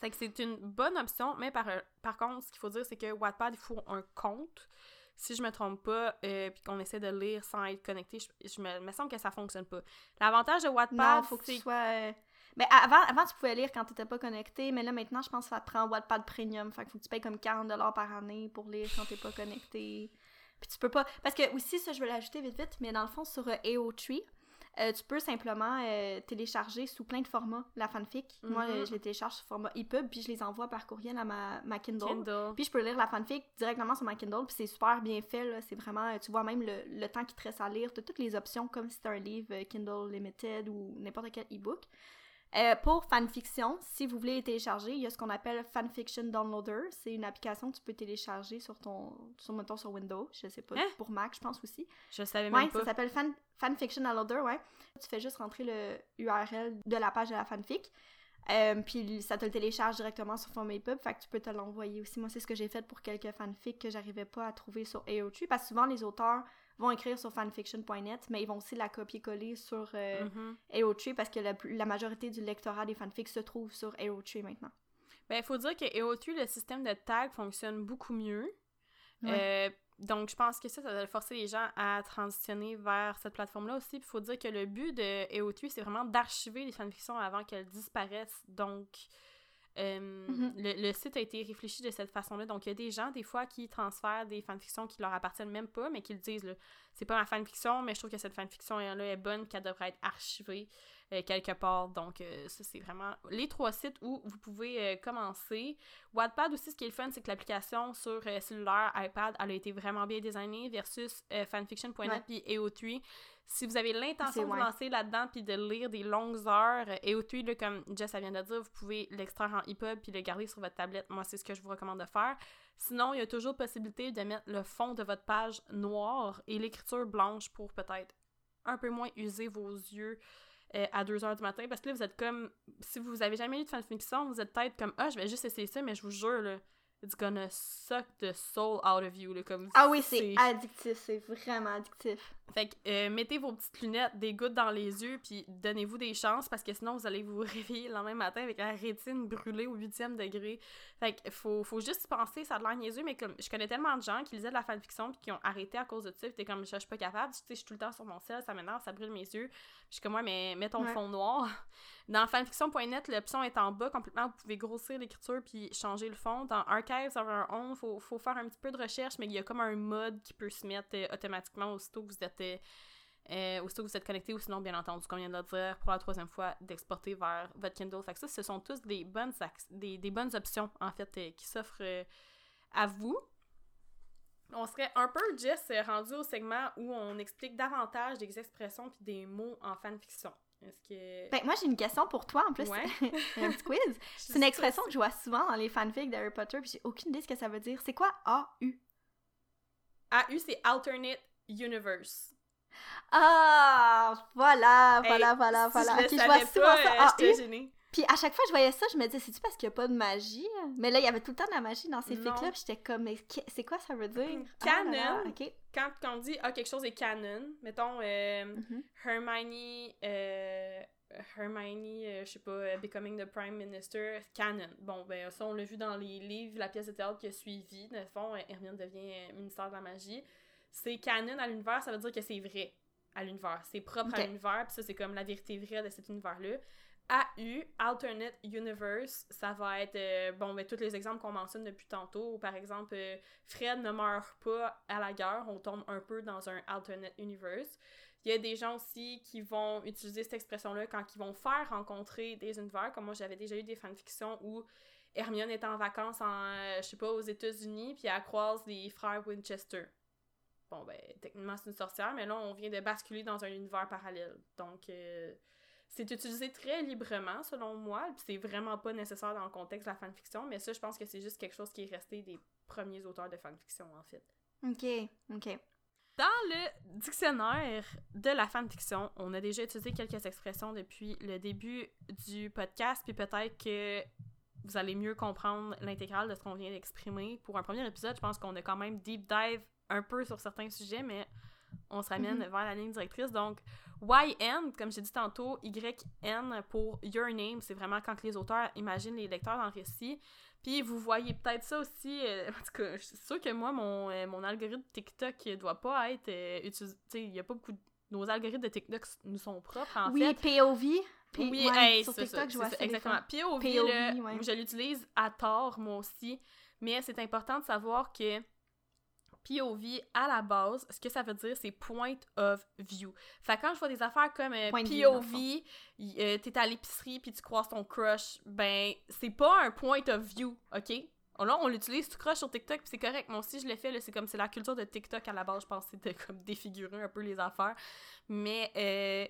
C'est que c'est une bonne option, mais par, par contre, ce qu'il faut dire, c'est que Wattpad, il faut un compte. Si je me trompe pas, euh, puis qu'on essaie de lire sans être connecté, je, me, me semble que ça fonctionne pas. L'avantage de Wattpad, faut que tu sois... Euh, mais avant, avant, tu pouvais lire quand tu n'étais pas connecté, mais là, maintenant, je pense que ça te prend Wattpad Premium. Fait qu'il faut que tu payes comme 40$ par année pour lire quand t'es pas connecté. Puis tu peux pas... Parce que aussi, ça, je vais l'ajouter vite vite, mais dans le fond, sur euh, AO3, euh, tu peux simplement euh, télécharger sous plein de formats la fanfic. Moi, mm-hmm. je les télécharge sous format EPUB, puis je les envoie par courriel à ma, ma Kindle. Puis je peux lire la fanfic directement sur ma Kindle, puis c'est super bien fait. C'est vraiment, tu vois même le, le temps qui te reste à lire. Tu as toutes les options comme si c'était un livre Kindle Limited ou n'importe quel e-book. Euh, pour fanfiction, si vous voulez les télécharger, il y a ce qu'on appelle Fanfiction Downloader. C'est une application que tu peux télécharger sur ton, sur, mettons, sur Windows. Je sais pas, hein? pour Mac, je pense aussi. Je savais même pas. ça s'appelle Fanfiction Downloader, ouais. Tu fais juste rentrer le URL de la page de la fanfic. Euh, puis ça te le télécharge directement sur ton fait que tu peux te l'envoyer aussi. Moi, c'est ce que j'ai fait pour quelques fanfics que j'arrivais pas à trouver sur AO3, parce que souvent les auteurs vont écrire sur fanfiction.net, mais ils vont aussi la copier-coller sur euh, mm-hmm. parce que la, majorité du lectorat des fanfics se trouve sur AO3 maintenant. Ben, il faut dire que AO3, le système de tag fonctionne beaucoup mieux. Euh, donc, je pense que ça, ça va forcer les gens à transitionner vers cette plateforme-là aussi. Il faut dire que le but de AO3, c'est vraiment d'archiver les fanfictions avant qu'elles disparaissent. Donc, euh, mm-hmm. le, site a été réfléchi de cette façon-là. Donc, il y a des gens, des fois, qui transfèrent des fanfictions qui leur appartiennent même pas, mais qui le disent, c'est pas ma fanfiction, mais je trouve que cette fanfiction-là est bonne, qu'elle devrait être archivée euh, quelque part. Donc, euh, ça, c'est vraiment les trois sites où vous pouvez commencer. Wattpad aussi, ce qui est le fun, c'est que l'application sur cellulaire, iPad, elle a été vraiment bien designée versus fanfiction.net puis EO3 si vous avez l'intention de vous lancer là-dedans puis de lire des longues heures, et au là, comme Jess vient de dire, vous pouvez l'extraire en EPUB puis le garder sur votre tablette. Moi, c'est ce que je vous recommande de faire. Sinon, il y a toujours possibilité de mettre le fond de votre page noir et l'écriture blanche pour peut-être un peu moins user vos yeux euh, à 2 heures du matin parce que là, vous êtes comme. Si vous avez jamais eu de fanfiction, vous êtes peut-être comme Ah, je vais juste essayer ça, mais je vous jure, là, it's gonna suck the soul out of you. Là, comme ah oui, c'est addictif, c'est vraiment addictif. Fait que euh, mettez vos petites lunettes, des gouttes dans les yeux, puis donnez-vous des chances parce que sinon vous allez vous (laughs) réveiller le lendemain matin avec la rétine brûlée au huitième degré. Fait que faut, faut juste penser, ça a de l'air niaiseux, mais comme je connais tellement de gens qui lisaient de la fanfiction puis qui ont arrêté à cause de ça, t'es comme je, suis pas capable, tu sais, je suis tout le temps sur mon sel, ça m'énerve, ça brûle mes yeux. Je suis comme moi, mais mets ton fond noir. (laughs) Dans fanfiction.net, l'option est en bas complètement, vous pouvez grossir l'écriture puis changer le fond. Dans Archives Server On, faut, faut faire un petit peu de recherche, mais il y a comme un mode qui peut se mettre euh, automatiquement aussitôt que vous êtes euh, aussitôt que vous êtes connecté ou sinon, bien entendu, comme vient de le dire, pour la troisième fois, d'exporter vers votre Kindle. Fait que ça, ce sont tous des bonnes, des, des bonnes options, en fait, euh, qui s'offrent euh, à vous. On serait un peu, Jess, rendu au segment où on explique davantage des expressions puis des mots en fanfiction. Est-ce que... Ben, moi, j'ai une question pour toi, en plus. Ouais. (laughs) un petit (laughs) quiz. C'est une expression que je vois souvent dans les fanfics d'Harry Potter, puis j'ai aucune idée ce que ça veut dire. C'est quoi AU? AU, c'est Alternate Universe. Ah, voilà, voilà, voilà, voilà. je, vois souvent ça. Euh, puis à chaque fois que je voyais ça, je me disais, c'est-tu parce qu'il n'y a pas de magie? Mais là, il y avait tout le temps de la magie dans ces fics-là, puis j'étais comme, mais c'est quoi ça veut dire? Ah, canon, quand, on dit, ah, quelque chose est canon, mettons, euh, mm-hmm. Hermione, euh, Hermione, je sais pas, Becoming the Prime Minister, canon. Bon, ben ça, on l'a vu dans les livres, la pièce de théâtre qui a suivi. Dans le fond, Hermione devient ministère de la magie c'est canon à l'univers, ça veut dire que c'est vrai à l'univers. C'est propre à l'univers, puis ça, c'est comme la vérité vraie de cet univers-là. AU, Alternate Universe, ça va être, euh, bon, ben, tous les exemples qu'on mentionne depuis tantôt. Par exemple, euh, Fred ne meurt pas à la guerre, on tombe un peu dans un Alternate Universe. Il y a des gens aussi qui vont utiliser cette expression-là quand ils vont faire rencontrer des univers, comme moi j'avais déjà eu des fanfictions où Hermione est en vacances en, euh, je sais pas, aux États-Unis, puis elle croise les frères Winchester bon, ben, techniquement, c'est une sorcière, mais là, on vient de basculer dans un univers parallèle. Donc, euh, c'est utilisé très librement, selon moi, puis c'est vraiment pas nécessaire dans le contexte de la fanfiction, mais ça, je pense que c'est juste quelque chose qui est resté des premiers auteurs de fanfiction, en fait. Ok, ok. Dans le dictionnaire de la fanfiction, on a déjà utilisé quelques expressions depuis le début du podcast, puis peut-être que vous allez mieux comprendre l'intégrale de ce qu'on vient d'exprimer. Pour un premier épisode, je pense qu'on a quand même deep dive un peu sur certains sujets, mais on se ramène mhm. vers la ligne directrice. Donc, YN, comme j'ai dit tantôt, YN pour Your Name, c'est vraiment quand les auteurs imaginent les lecteurs dans le récit. Puis vous voyez peut-être ça aussi, euh, (laughs) en tout cas, je suis sûre que moi, mon, euh, mon algorithme TikTok ne doit pas être euh, utilisé. Il n'y a pas beaucoup de... Nos algorithmes de TikTok nous sont propres, en oui, fait. POV. oui, hey, sur TikTok, je vois ça. Exactement. POV, POV je l'utilise à tort, moi aussi. Mais c'est important de savoir que POV, à la base, ce que ça veut dire, c'est point of view. Fait quand je vois des affaires comme euh, POV, euh, t'es à l'épicerie puis tu croises ton crush, ben, c'est pas un point of view, ok? Là, on l'utilise, tu crush sur TikTok, puis c'est correct. Moi aussi, je l'ai fait, c'est comme, c'est la culture de TikTok à la base, je pense, c'était comme défigurer un peu les affaires. Mais, euh,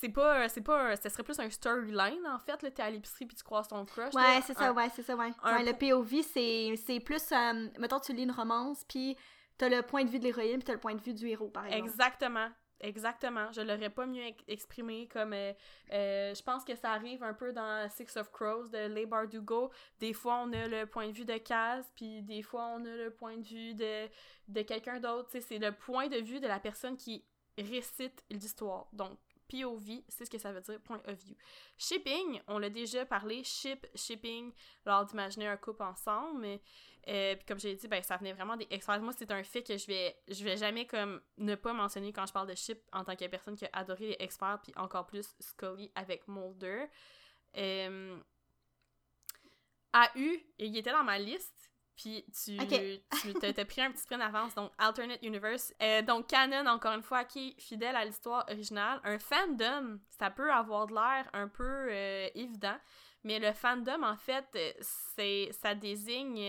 c'est pas c'est pas ce serait plus un storyline en fait là t'es à l'épicerie puis tu croises ton crush ouais c'est ça ouais c'est ça ouais, ouais le POV c'est plus euh, mettons tu lis une romance puis t'as le point de vue de l'héroïne puis t'as le point de vue du héros par exemple exactement Exactement, je l'aurais pas mieux exprimé comme euh, euh, je pense que ça arrive un peu dans Six of Crows de Leigh Bardugo. Des fois on a le point de vue de Kaz, puis des fois on a le point de vue de, de quelqu'un d'autre. C'est le point de vue de la personne qui récite l'histoire. Donc POV, c'est ce que ça veut dire, point of view. Shipping, on l'a déjà parlé, ship, shipping, lors d'imaginer un couple ensemble, mais euh, puis comme j'ai dit, ben, ça venait vraiment des experts. Moi, c'est un fait que je vais, je vais jamais comme ne pas mentionner quand je parle de ship en tant que personne qui a adoré les experts, puis encore plus Scully avec Mulder. Euh, AU, il était dans ma liste, puis tu, tu (laughs) t'as pris un petit sprint d'avance, donc Alternate Universe. Euh, donc Canon, encore une fois, qui est fidèle à l'histoire originale. Un fandom, ça peut avoir de l'air un peu euh, évident, mais le fandom, en fait, euh, c'est ça désigne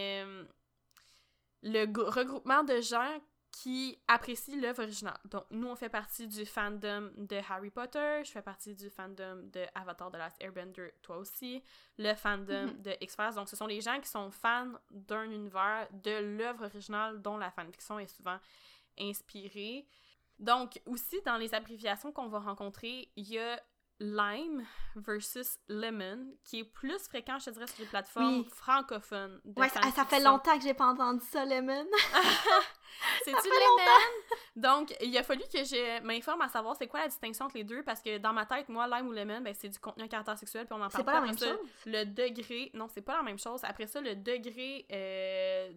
le regroupement de gens qui apprécient l'œuvre originale. Donc, nous, on fait partie du fandom de Harry Potter, je fais partie du fandom de Avatar The Last Airbender, toi aussi, le fandom mhm. de X-Files. Donc, ce sont les gens qui sont fans d'un univers, de l'œuvre originale dont la fanfiction est souvent inspirée. Donc, aussi, dans les abréviations qu'on va rencontrer, il y a Lime versus Lemon, qui est plus fréquent, je te dirais, sur les plateformes francophones. ouais, ça, fait longtemps que j'ai pas entendu ça, Lemon. (laughs) C'est-tu Lemon? Donc, il a fallu que je m'informe à savoir c'est quoi la distinction entre les deux, parce que dans ma tête, moi, Lime ou Lemon, ben, c'est du contenu à caractère sexuel, puis on en parle C'est pas la même chose? Le degré... Non, c'est pas la même chose. Après ça, le degré... Euh,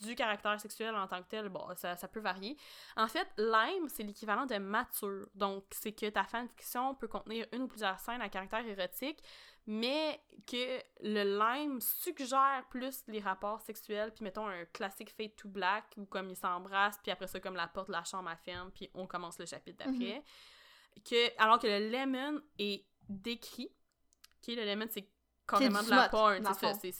du caractère sexuel en tant que tel, bon, ça, ça peut varier. En fait, lime, c'est l'équivalent de mature. Donc, c'est que ta fanfiction peut contenir une ou plusieurs scènes à caractère érotique, mais que le lime suggère plus les rapports sexuels, puis mettons un classique fade to black, où comme ils s'embrassent, puis après ça, comme la porte de la chambre à ferme, puis on commence le chapitre d'après. Mhm. que, alors que le lemon est décrit, ok, le lemon c'est carrément de la porn, c'est ça, c'est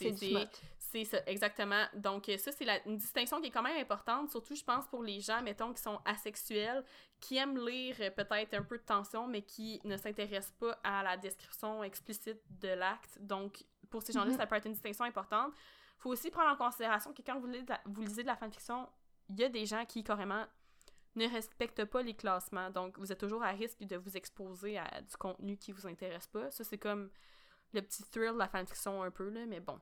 c'est ça, exactement. Donc, euh, ça, c'est une distinction qui est quand même importante, surtout, je pense, pour les gens, mettons, qui sont asexuels, qui aiment lire euh, peut-être un peu de tension, mais qui ne s'intéressent pas à la description explicite de l'acte. Donc, pour ces gens-là, mm-hmm. ça peut être une distinction importante. Il faut aussi prendre en considération que quand vous lisez de la, vous lisez de la fanfiction, il y a des gens qui, carrément, ne respectent pas les classements. Donc, vous êtes toujours à risque de vous exposer à du contenu qui vous intéresse pas. Ça, c'est comme le petit thrill de la fanfiction un peu, là, mais bon.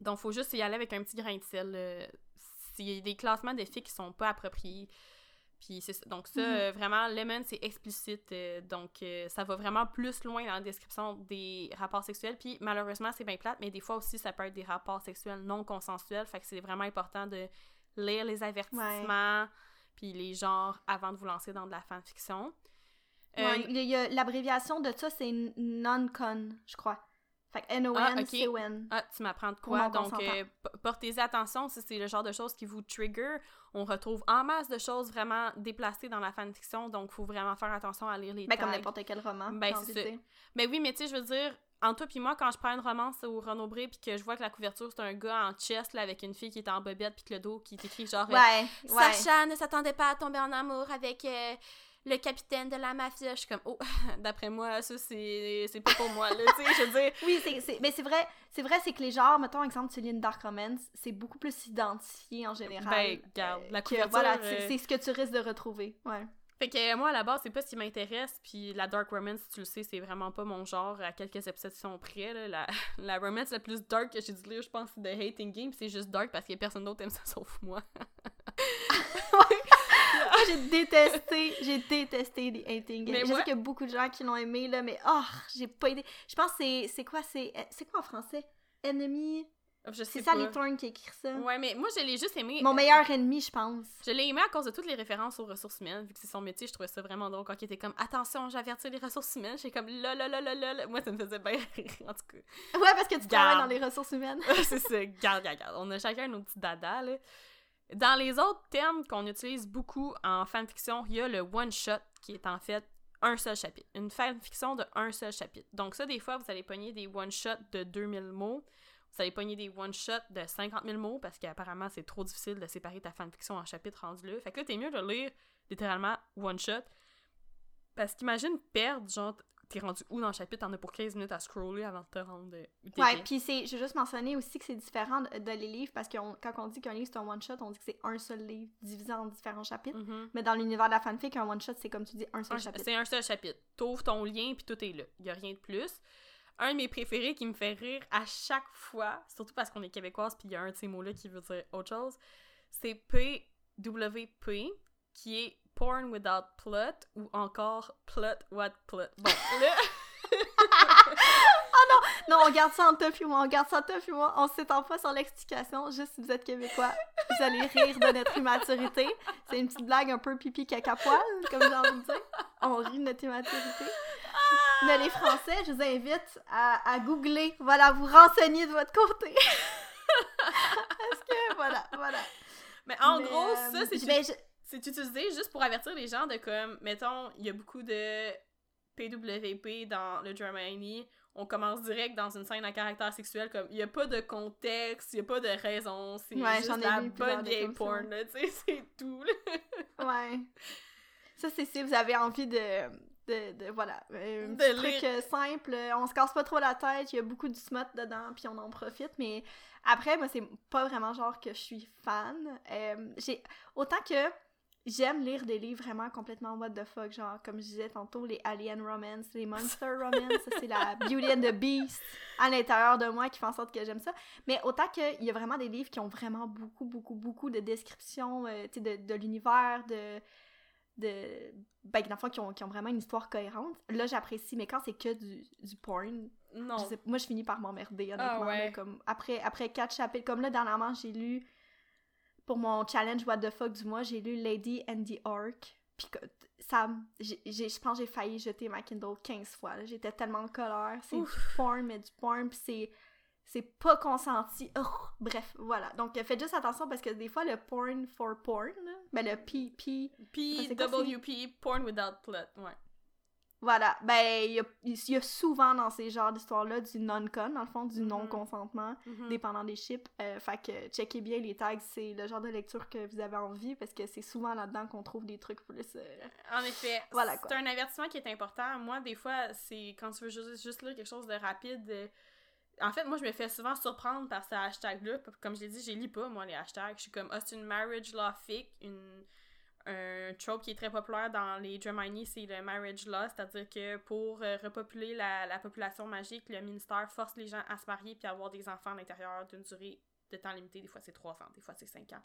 Donc, faut juste y aller avec un petit grain de sel. S'il y a des classements de filles qui sont pas appropriés. Puis c'est Donc, ça, mhm. euh, vraiment, Lemon, c'est explicite. Euh, donc, euh, ça va vraiment plus loin dans la description des rapports sexuels. Puis, malheureusement, c'est bien plate, mais des fois aussi, ça peut être des rapports sexuels non consensuels. Fait que c'est vraiment important de lire les avertissements, puis les genres avant de vous lancer dans de la fanfiction. l'abréviation de ça, c'est non-con, je crois. Fait que N-O-N, ah, c'est when. Ah, tu m'apprends de quoi? Donc, euh, portez attention si c'est le genre de choses qui vous trigger. On retrouve en masse de choses vraiment déplacées dans la fanfiction, donc il faut vraiment faire attention à lire les Ben, comme n'importe quel roman. Ben, c'est. Ben oui, mais tu sais, je veux dire, en toi puis moi, quand je prends une romance au Renaud Bré puis que je vois que la couverture, c'est un gars en chest, là, avec une fille qui est en bobette puis que le dos qui est écrit genre... Ouais, Sacha ne s'attendait pas à tomber en amour avec... Euh, le capitaine de la mafia. Je suis comme, oh, (laughs) d'après moi, ça, c'est pas pour moi, là, tu sais, je veux dire. (laughs) Oui, c'est, mais c'est vrai, c'est vrai, c'est que les genres, mettons, exemple, tu lis une Dark Romance, c'est beaucoup plus identifié en général. Ben, regarde, la couverture... voilà, euh, c'est ce que tu risques de retrouver, ouais. Fait que moi, à la base, c'est pas ce qui m'intéresse, puis la dark romance, tu le sais, c'est vraiment pas mon genre à quelques exceptions près. Là. La, (laughs) la romance la plus dark que j'ai dû lire, je pense, c'est The Hating Game, c'est juste dark parce que personne d'autre aime ça sauf moi. moi, (laughs) j'ai détesté, j'ai détesté les Hating Je sais qu'il y a beaucoup de gens qui l'ont aimé, là, mais oh, j'ai pas aidé. Je pense que c'est quoi, c'est quoi en français? Ennemi... C'est Sally Thorne qui écrit ça. Ouais, mais moi, je l'ai juste aimé. Mon meilleur ennemi, je pense. Je l'ai aimé à cause de toutes les références aux ressources humaines, vu que c'est son métier. Je trouvais ça vraiment drôle quand il était comme Attention, j'avertis les ressources humaines. J'ai comme là, là, là, là, là. Moi, ça me faisait bien (laughs) rire, en tout cas. Ouais, parce que tu travailles dans les ressources humaines. (laughs) c'est ça. Garde, garde, garde. On a chacun nos petits dada, là. Dans les autres termes qu'on utilise beaucoup en fanfiction, il y a le one-shot qui est en fait un seul chapitre. Une fanfiction de un seul chapitre. Donc ça, des fois, vous allez pogner des one-shots de 2000 mots. Vous allez pogner des one-shots de 50 000 mots parce qu'apparemment, c'est trop difficile de séparer ta fanfiction en chapitres rendus là. Fait que là, t'es mieux de lire littéralement one-shot. Parce qu'imagine perdre, genre, t'es rendu où dans le chapitre, t'en as pour 15 minutes à scroller avant de te rendre où Ouais, puis c'est, je vais juste mentionner aussi que c'est différent de, les livres parce que quand on dit qu'un livre c'est un one-shot, on dit que c'est un seul livre divisé en différents chapitres. Mm-hmm. Mais dans l'univers de la fanfic, un one-shot, c'est comme tu dis, un seul chapitre. C'est un seul chapitre. T'ouvres ton lien, puis tout est là. Y a rien de plus. Un de mes préférés qui me fait rire à chaque fois, surtout parce qu'on est québécoise, puis il y a un de ces mots-là qui veut dire autre chose, c'est PWP, qui est Porn Without Plot ou encore Plot What Plot. Bon, (laughs) là. oh non! Non, on garde ça en top et moi, on garde ça en top et moi. On s'étend pas sur l'explication, juste si vous êtes québécois. Vous allez rire de notre immaturité. C'est une petite blague un peu pipi caca poil, comme j'ai envie de dire. On rit de notre immaturité. Mais les Français, je vous invite à, à googler. Voilà, vous renseigner de votre côté. (laughs) Est-ce que, voilà, voilà. Mais en gros, ça, euh, c'est c'est utilisé juste pour avertir les gens de comme, mettons, il y a beaucoup de PWP dans le Germany, on commence direct dans une scène à caractère sexuel, comme, il n'y a pas de contexte, il n'y a pas de raison, c'est juste la bonne vieille porn, tu sais, (laughs) c'est tout, Ouais. Ça, c'est si vous avez envie de, de, de voilà, un de truc euh, simple, on se casse pas trop la tête, il y a beaucoup de smut dedans, puis on en profite, mais après, moi, c'est pas vraiment genre que je suis fan. Euh, j'ai Autant que j'aime lire des livres vraiment complètement what the fuck, genre, comme je disais tantôt, les Alien Romance, les Monster (laughs) Romance, c'est la Beauty and the Beast à l'intérieur de moi qui fait en sorte que j'aime ça. Mais autant qu'il y a vraiment des livres qui ont vraiment beaucoup, beaucoup, beaucoup de descriptions, euh, tu sais, de, de l'univers, de de ben dans qui ont, qui ont vraiment une histoire cohérente. Là j'apprécie mais quand c'est que du, du porn non. moi je finis par m'emmerder ah honnêtement comme après après quatre chapitres comme là dernièrement j'ai lu pour mon challenge what the fuck du mois j'ai lu Lady and the Ark puis ça je pense j'ai failli jeter ma Kindle 15 fois j'étais tellement en colère c'est du porn mais du porn puis c'est c'est pas consenti. bref, voilà. Donc faites juste attention parce que des fois le porn for porn, ben le P P P W P porn without plot, ouais. Voilà, ben il y, a souvent dans ces genres d'histoires-là du non-con, dans le fond, du mm-hmm. non-consentement, mm-hmm. dépendant des chips. Euh, fait que checkez bien les tags, c'est le genre de lecture que vous avez envie parce que c'est souvent là-dedans qu'on trouve des trucs plus. Euh, en effet, voilà, c'est un avertissement qui est important. Moi, des fois, c'est quand tu veux juste, juste lire quelque chose de rapide. Euh, en fait, moi, je me fais souvent surprendre par ce hashtag-là. Comme je l'ai dit, je lis pas, moi, les hashtags. Je suis comme, ah, c'est une marriage law fic, une, un trope qui est très populaire dans les Dramini, c'est le marriage law, c'est-à-dire que pour euh, repopuler la, la, population magique, le ministère force les gens à se marier puis avoir des enfants à l'intérieur d'une durée de temps limité. Des fois, c'est 3 ans, des fois, c'est 5 ans.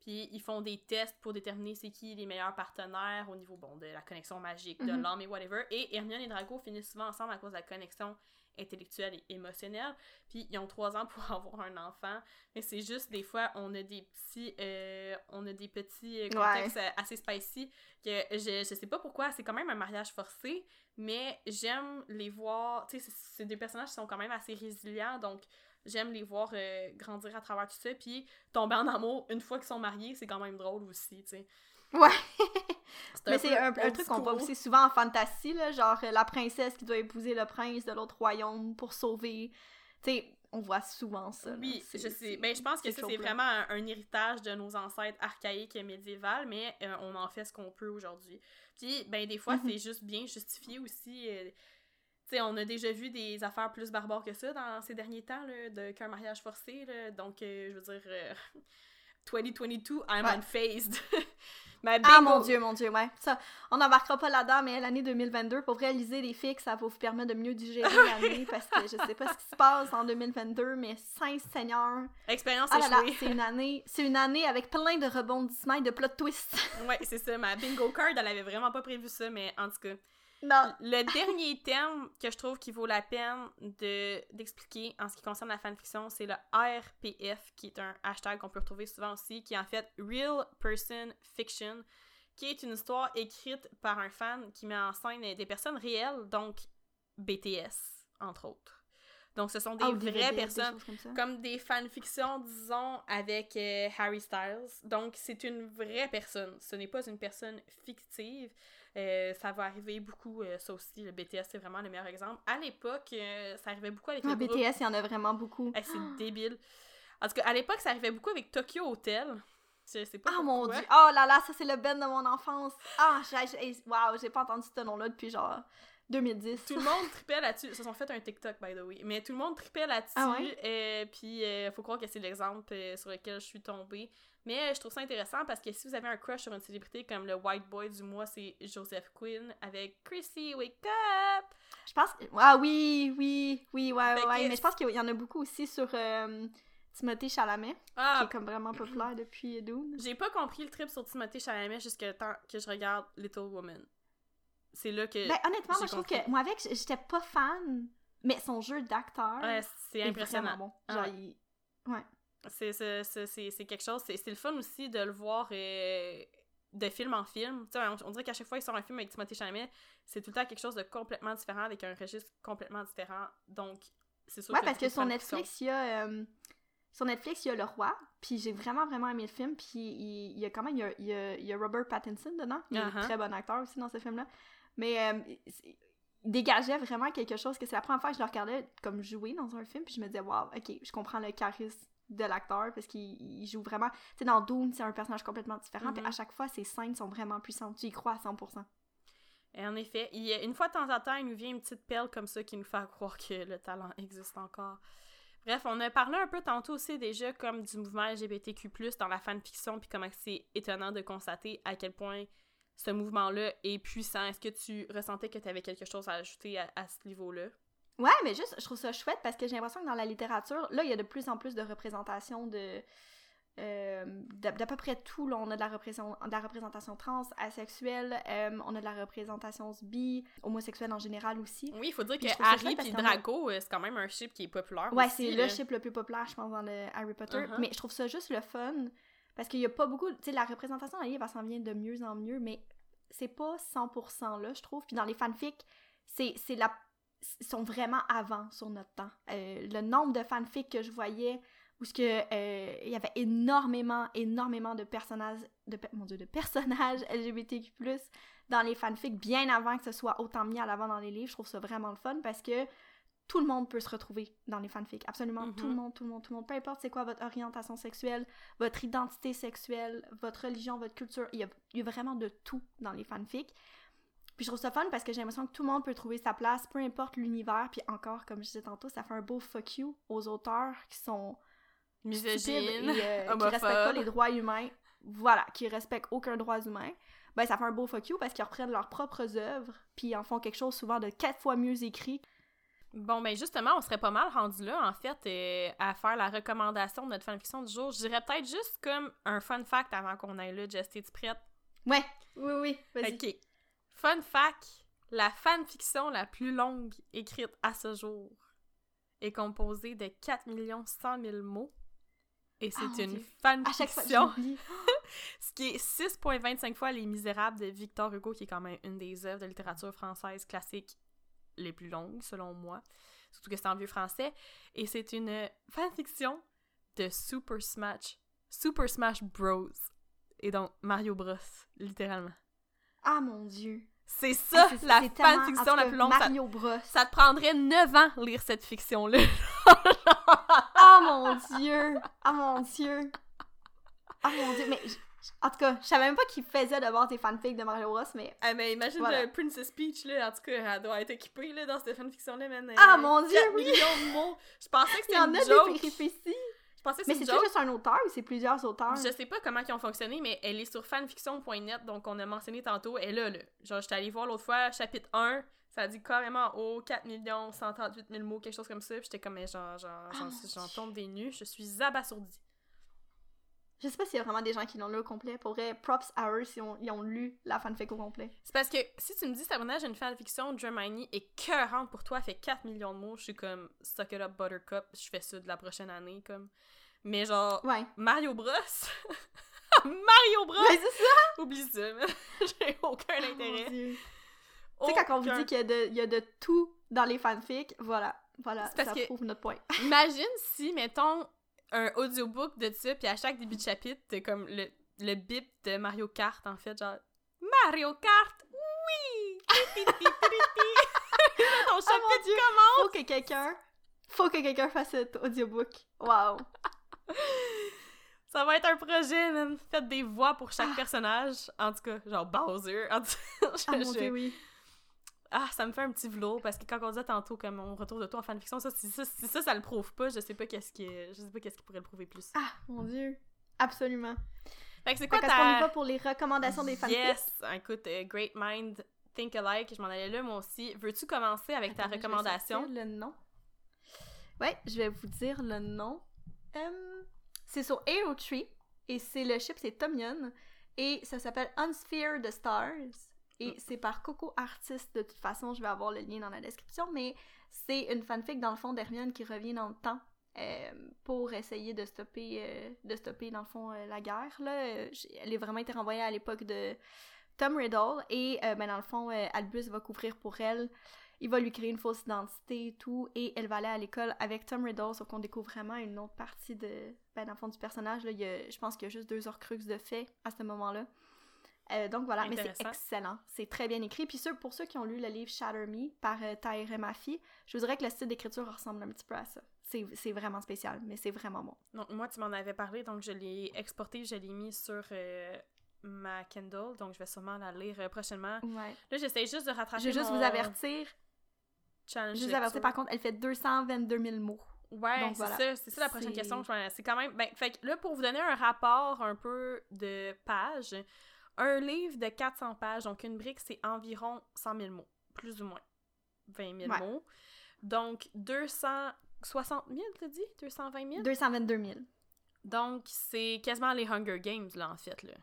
Puis ils font des tests pour déterminer c'est qui les meilleurs partenaires au niveau bon, de la connexion magique, de mm-hmm. l'homme et whatever. Et Hermione et Drago finissent souvent ensemble à cause de la connexion intellectuelle et émotionnelle. Puis ils ont trois ans pour (laughs) avoir un enfant. Mais c'est juste des fois, on a des petits, euh, on a des petits euh, contextes assez spicy que je, je sais pas pourquoi. C'est quand même un mariage forcé, mais j'aime les voir. Tu sais, c'est des personnages qui sont quand même assez résilients, donc j'aime les voir euh, grandir à travers tout ça. Puis tomber en amour une fois qu'ils sont mariés, c'est quand même drôle aussi, tu sais. Ouais. Mais c'est un, truc qu'on voit aussi souvent en fantasy, là, genre euh, la princesse qui doit épouser le prince de l'autre royaume pour sauver. Tu sais, on voit souvent ça. Oui, je sais. Mais ben, je pense que ça, c'est vraiment un, héritage de nos ancêtres archaïques et médiévales, mais euh, on en fait ce qu'on peut aujourd'hui. Puis, ben, des fois, mhm. c'est juste bien justifié aussi. Euh, tu sais, on a déjà vu des affaires plus barbares que ça dans ces derniers temps, de, qu'un mariage forcé. Là, donc, je veux dire, 2022, I'm unfazed. (laughs) ah mon dieu, mon dieu, ouais. Ça, on n'embarquera pas là-dedans, mais l'année 2022, pour réaliser les fixes, ça va vous permettre de mieux digérer (laughs) l'année parce que je sais pas ce qui se passe en 2022, mais Saint Seigneur. Expérience ah là (laughs) c'est une année, c'est une année avec plein de rebondissements et de plot twists. ouais, c'est ça. Ma bingo card, elle avait vraiment pas prévu ça, mais en tout cas. Non. Le dernier terme que je trouve qui vaut la peine de d'expliquer en ce qui concerne la fanfiction, c'est le ARPF, qui est un hashtag qu'on peut retrouver souvent aussi, qui est en fait Real Person Fiction, qui est une histoire écrite par un fan qui met en scène des personnes réelles, donc BTS, entre autres. Donc, ce sont des ah, vraies personnes, comme, des fanfictions, disons, avec euh, Harry Styles. Donc, c'est une vraie personne. Ce n'est pas une personne fictive. Euh, ça va arriver beaucoup, euh, ça aussi, le BTS, c'est vraiment le meilleur exemple. À l'époque, euh, ça arrivait beaucoup avec le BTS, il y en a vraiment beaucoup. c'est débile. En tout cas, à l'époque, ça arrivait beaucoup avec Tokyo Hotel. Je sais pas Ah mon dieu! Oh là là, ça c'est le band de mon enfance! Ah, j'ai, wow, j'ai pas entendu ce nom-là depuis genre 2010. Tout le monde (laughs) tripait là-dessus. Ils se sont fait un TikTok, by the way. Mais tout le monde tripait là-dessus. Ah ouais? puis, il faut croire que c'est l'exemple sur lequel je suis tombée. Mais je trouve ça intéressant parce que si vous avez un crush sur une célébrité comme le White Boy du mois, c'est Joseph Quinn avec Chrissy Wake Up. Je pense. Ah oui, oui, oui, ouais, ouais. Mais je pense qu'il y en a beaucoup aussi sur. Euh, Timothée Chalamet, ah, qui est comme vraiment populaire depuis Dune. J'ai pas compris le trip sur Timothée Chalamet jusqu'à temps que je regarde Little Woman. C'est là que. Ben, honnêtement, moi, je trouve que. Moi, avec, j'étais pas fan, mais son jeu d'acteur. Ouais, c'est impressionnant. Bon. Genre, il... Ouais. C'est quelque chose. C'est le fun aussi de le voir euh, de film en film. On, on, dirait qu'à chaque fois qu'il sort un film avec Timothée Chalamet, c'est tout le temps quelque chose de complètement différent, avec un registre complètement différent. Donc, c'est sûr ouais, parce que sur Netflix, il y a... Euh, sur Netflix, il y a Le Roi, puis j'ai vraiment, vraiment aimé le film, puis il, y a quand même, il y a, il y a, Robert Pattinson dedans, il est un uh-huh. très bon acteur aussi dans ce film-là, mais euh, il dégageait vraiment quelque chose, que c'est la première fois que je le regardais comme jouer dans un film, puis je me disais, wow, ok, je comprends le charisme de l'acteur parce qu'il joue vraiment. Tu sais, dans Dune, c'est un personnage complètement différent. et à mhm. chaque fois, ses scènes sont vraiment puissantes. Tu y crois à 100%. Et en effet, il, une fois de temps en temps, il nous vient une petite perle comme ça qui nous fait croire que le talent existe encore. Bref, on a parlé un peu tantôt aussi déjà comme du mouvement LGBTQ+, dans la fanfiction, puis comment c'est étonnant de constater à quel point ce mouvement-là est puissant. Est-ce que tu ressentais que tu avais quelque chose à ajouter à, ce niveau-là? Ouais, mais juste, je trouve ça chouette parce que j'ai l'impression que dans la littérature, là, il y a de plus en plus de représentations de euh, d'à peu près tout, là, on a de la, de la représentation trans, asexuelle, euh, on a de la représentation bi, homosexuelle en général aussi. Oui, il faut dire que Harry et Draco, euh, c'est quand même un chip qui est populaire Ouais, c'est le chip le plus populaire, je pense, dans le Harry Potter. Uh-huh. Mais je trouve ça juste le fun, parce qu'il y a pas beaucoup... Tu sais, la représentation dans les livres, elle s'en vient de mieux en mieux, mais c'est pas 100% là, je trouve. Puis dans les fanfics, c'est la... Sont vraiment avant sur notre temps. le nombre de fanfics que je voyais où ce que euh, il y avait énormément énormément de personnages de mon dieu de personnages (laughs) LGBTQ+ dans les fanfics bien avant que ce soit autant mis à l'avant dans les livres, je trouve ça vraiment le fun parce que tout le monde peut se retrouver dans les fanfics, absolument tout le monde, tout le monde, tout le monde, peu importe c'est quoi votre orientation sexuelle, votre identité sexuelle, votre religion, votre culture, il y a, il y a vraiment de tout dans les fanfics. Puis je trouve ça fun parce que j'ai l'impression que tout le monde peut trouver sa place, peu importe l'univers. Puis encore, comme je disais tantôt, ça fait un beau fuck you aux auteurs qui sont misogyne, et, euh, qui respectent pas les droits humains, voilà, qui respectent aucun droit humain, ben ça fait un beau fuck you parce qu'ils reprennent leurs propres œuvres, puis en font quelque chose souvent de quatre fois mieux écrit. Bon, ben justement, on serait pas mal rendu là, en fait, euh, à faire la recommandation de notre fanfiction du jour. Je dirais peut-être juste comme un fun fact avant qu'on aille là, Jess, es-tu prête? Ouais, oui, oui, vas-y. OK. Fun fact, la fanfiction la plus longue écrite à ce jour est composée de 4 100 000 mots et c'est ah, une fanfiction. (laughs) Ce qui est 6,25 fois Les Misérables de Victor Hugo, qui est quand même une des œuvres de littérature française classique les plus longues, selon moi. Surtout que c'est en vieux français. Et c'est une fanfiction de Super Smash. Super Smash Bros. Et donc Mario Bros, littéralement. Ah mon dieu. C'est ça, la fanfiction la plus longue. Mario Bros. Ça te prendrait 9 ans lire cette fiction-là. oh mon dieu! Oh mon dieu! Oh mon dieu, mais en tout cas, je savais même pas qu'il faisait de voir des fanfics de Mario Bros, mais. Ah, mais imagine le Princess Peach, là. En tout cas, elle doit être équipée, là, dans cette fanfiction-là, man. Ah, mon dieu, oui! millions de mots. Je pensais que c'était une joke. Des je pensais que mais c'est juste un auteur ou c'est plusieurs auteurs? Je sais pas comment ils ont fonctionné, mais elle est sur fanfiction.net, donc on a mentionné tantôt. Elle là, là. Genre, j'étais allée voir l'autre fois, chapitre 1, ça dit carrément oh 4 138 000 mots, quelque chose comme ça. Puis j'étais comme, mais genre, genre, ah, j'en tombe des nues. Je suis abasourdie. Je sais pas s'il y a vraiment des gens qui l'ont lu au complet. Pour vrai, props à eux si ils ont lu la fanfic au complet. C'est parce que si tu me dis, Sabrina, j'ai une fanfiction, Germany est cœurante pour toi, fait 4 millions de mots, je suis comme, suck it up, Buttercup, je fais ça de la prochaine année, comme. Mais genre, Mario Bros. (laughs) Mario Bros! Mais c'est ça! Oublie ça, (laughs) j'ai aucun oh, intérêt. Tu sais, quand on vous dit qu'il y, y, a de tout dans les fanfics, voilà. Voilà, ça prouve notre point. (laughs) imagine si, mettons, un audiobook de ça, puis à chaque début de chapitre, t'as comme le, le bip de Mario Kart, en fait, genre Mario Kart, oui! (laughs) Ton oh chapitre commence! Faut que quelqu'un, faut que quelqu'un fasse cet audiobook. Wow! Ça va être un projet, man. Faites des voix pour chaque ah. personnage. En tout cas, genre Bowser. En tout cas, je, ah, oui. Ah, ça me fait un petit velours parce que quand on disait tantôt comme on retourne de toi en fanfiction, ça, si ça, ça, ça le prouve pas, je sais pas qu'est-ce qui, je sais pas qu'est-ce qui pourrait le prouver plus. Ah, mon dieu. Absolument. Fait que c'est quoi ta... qu'on y va pour les recommandations des fanfics? Yes! Écoute, uh, Great Mind, Think Alike, je m'en allais là moi aussi. Veux-tu commencer avec ta recommandation? le nom. Ouais, je vais vous dire le nom. Um, c'est sur Tree et c'est le chip, c'est Tom et ça s'appelle Unsphere the Stars. Et c'est par Coco Artist, de toute façon, je vais avoir le lien dans la description, mais c'est une fanfic dans le fond d'Hermione qui revient dans le temps euh, pour essayer de stopper, euh, de stopper dans le fond euh, la guerre. Là. Elle est vraiment été renvoyée à l'époque de Tom Riddle et ben, dans le fond, Albus va couvrir pour elle. Il va lui créer une fausse identité et tout, et elle va aller à l'école avec Tom Riddle, sauf qu'on découvre vraiment une autre partie de, ben, dans le fond du personnage. Là, il y a, je pense qu'il y a juste deux heures crux de fait à ce moment-là. Euh, donc voilà, mais c'est excellent. C'est très bien écrit. Puis pour ceux qui ont lu le livre Shatter Me par euh, Tahir Mafi, je vous dirais que le style d'écriture ressemble un petit peu à ça. C'est vraiment spécial, mais c'est vraiment bon. Donc moi, tu m'en avais parlé, donc je l'ai exporté, je l'ai mis sur euh, ma Kindle, donc je vais sûrement la lire euh, prochainement. Ouais. Là, j'essaie juste de rattraper Je vais juste vous avertir. Je vais vous avertir, par contre, elle fait 222 000 mots. Ouais, c'est ça, c'est ça la prochaine question. C'est quand même. Ben, fait que là, pour vous donner un rapport un peu de pages, un livre de 400 pages, donc une brique, c'est environ 100 000 mots, plus ou moins 20 000 mots. Donc 260 000, t'as dit? 220 000 222 000. Donc c'est quasiment les Hunger Games, là, en fait. là.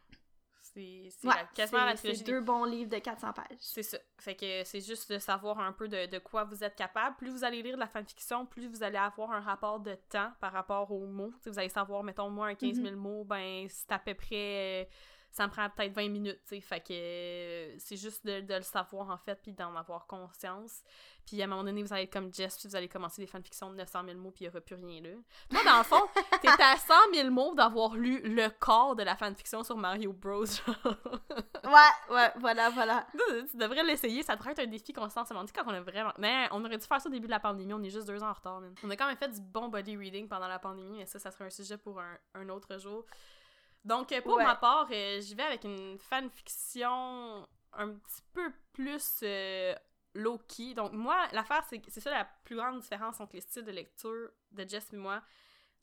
C'est quasiment la trilogie. deux bons livres de 400 pages. C'est ça. Fait que c'est juste de savoir un peu de, de, quoi vous êtes capable. Plus vous allez lire de la fanfiction, plus vous allez avoir un rapport de temps par rapport aux mots. vous allez savoir, mettons, moi, un 15 000 mm-hmm. mots, ben, c'est à peu près ça me prend peut-être 20 minutes, tu sais. Fait que euh, c'est juste de, le savoir, en fait, puis d'en avoir conscience. Puis à un moment donné, vous allez être comme Jess, puis vous allez commencer des fanfictions de 900 000 mots, puis il n'y aura plus rien là. Toi, dans le fond, (laughs) t'es à 100 000 mots d'avoir lu le corps de la fanfiction sur Mario Bros. ouais, ouais, voilà, voilà. (laughs) Tu, devrais l'essayer, ça devrait être un défi constant. Ça dit quand on a vraiment. Mais on aurait dû faire ça au début de la pandémie, on est juste deux ans en retard, On a quand même fait du bon body reading pendant la pandémie, mais ça, ça serait un sujet pour un, un autre jour. Donc, euh, pour ma part, euh, j'y vais avec une fanfiction un petit peu plus euh, low-key. Donc, moi, l'affaire, c'est c'est ça la plus grande différence entre les styles de lecture de Jess et moi,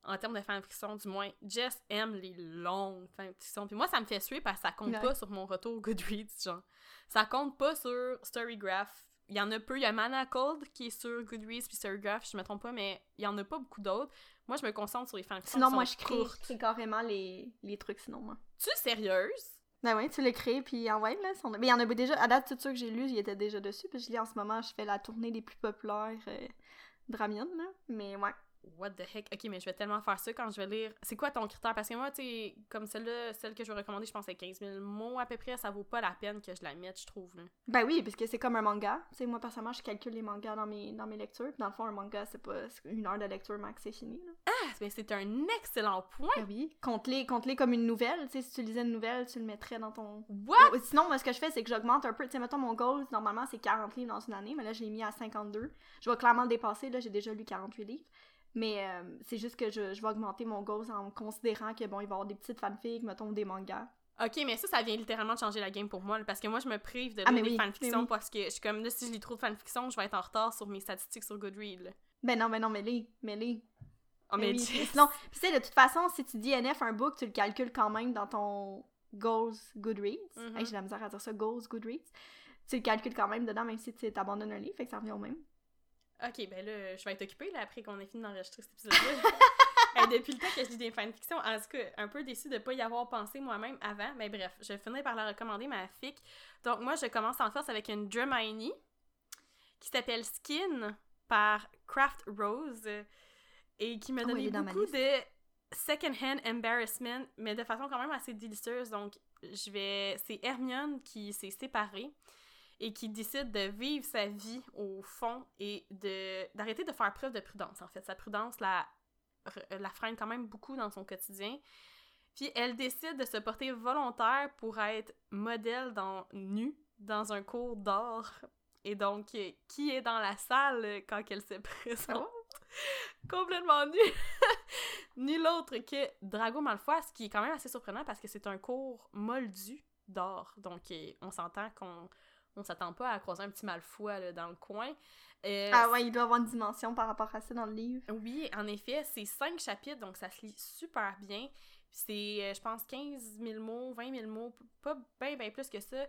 en termes de fanfiction, du moins. Jess aime les longues fanfictions. Puis moi, ça me fait suer parce que ça compte pas sur mon retour Goodreads, genre. Ça compte pas sur Storygraph. Il y en a peu. Il y a Manacled qui est sur Goodreads puis Storygraph, je me trompe pas, mais il y en a pas beaucoup d'autres. Moi, je me concentre sur les fanfictions Sinon, moi, je crée, carrément les, les trucs, sinon, moi. Tu es sérieuse? Ben oui, tu les crées, puis en ouais, là. Mais il y en a déjà, à date, tout ceux que j'ai lu, il était déjà dessus, puis je lis en ce moment, je fais la tournée des plus populaires euh, Dramion, là. Mais ouais. What the heck? Ok, mais je vais tellement faire ça quand je vais lire. C'est quoi ton critère? Parce que moi, tu sais, comme celle-là, celle que je vais recommander, je pense c'est 15 000 mots à peu près. Ça vaut pas la peine que je la mette, je trouve. Là. Ben oui, parce que c'est comme un manga. Tu sais, moi, personnellement, je calcule les mangas dans mes, dans mes lectures. Dans le fond, un manga, c'est pas une heure de lecture max, c'est fini. Là. Ah, mais c'est un excellent point! Ben oui. Compte-les compte comme une nouvelle. Tu sais, si tu lisais une nouvelle, tu le mettrais dans ton. What? Sinon, moi, ce que je fais, c'est que j'augmente un peu. Tu sais, mettons, mon goal, normalement, c'est 40 livres dans une année, mais là, je l'ai mis à 52. Je vais clairement le dépasser. Là, j'ai déjà lu 48 livres. Mais euh, c'est juste que je, je, vais augmenter mon goals en considérant que bon, il va y avoir des petites fanfics, mettons des mangas. Ok, mais ça, ça vient littéralement de changer la game pour moi, parce que moi, je me prive de ah, lire des fanfictions parce que je suis comme là, si je lis trop de fanfictions, je vais être en retard sur mes statistiques sur Goodreads. Ben non, mais non, mais lis, mais lis. Oh, (laughs) mais, Sinon, tu sais, de toute façon, si tu dis NF un book, tu le calcules quand même dans ton goals Goodreads. Mm j'ai la misère à dire ça, goals Goodreads. Tu le calcules quand même dedans, même si tu abandonnes un livre, fait que ça revient au même. Ok, ben là, je vais être occupée là, après qu'on ait fini d'enregistrer cet épisode-là. (laughs) depuis le temps que je lis des fanfictions, en tout cas, un peu déçue de ne pas y avoir pensé moi-même avant. Mais bref, je vais par la recommander, ma fic. Donc, moi, je commence en force avec une Dramini qui s'appelle Skin par Craft Rose et qui me ah donné beaucoup de second-hand embarrassment, mais de façon quand même assez délicieuse. Donc, je vais. C'est Hermione qui s'est séparée et qui décide de vivre sa vie au fond et de d'arrêter de faire preuve de prudence, en fait. Sa prudence la, la freine quand même beaucoup dans son quotidien. Puis elle décide de se porter volontaire pour être modèle dans nu dans un cours d'art. Et donc, qui est dans la salle quand elle se présente? Complètement nu! (laughs) Nul autre que Drago Malfoy, ce qui est quand même assez surprenant parce que c'est un cours moldu d'art. Donc, on s'entend qu'on on s'attend pas à croiser un petit malfoy dans le coin. Euh, ah ouais, il doit avoir une dimension par rapport à ça dans le livre. Oui, en effet, c'est cinq chapitres, donc ça se lit super bien. C'est, euh, je pense, 15 000 mots, 20 000 mots, pas bien, bien plus que ça.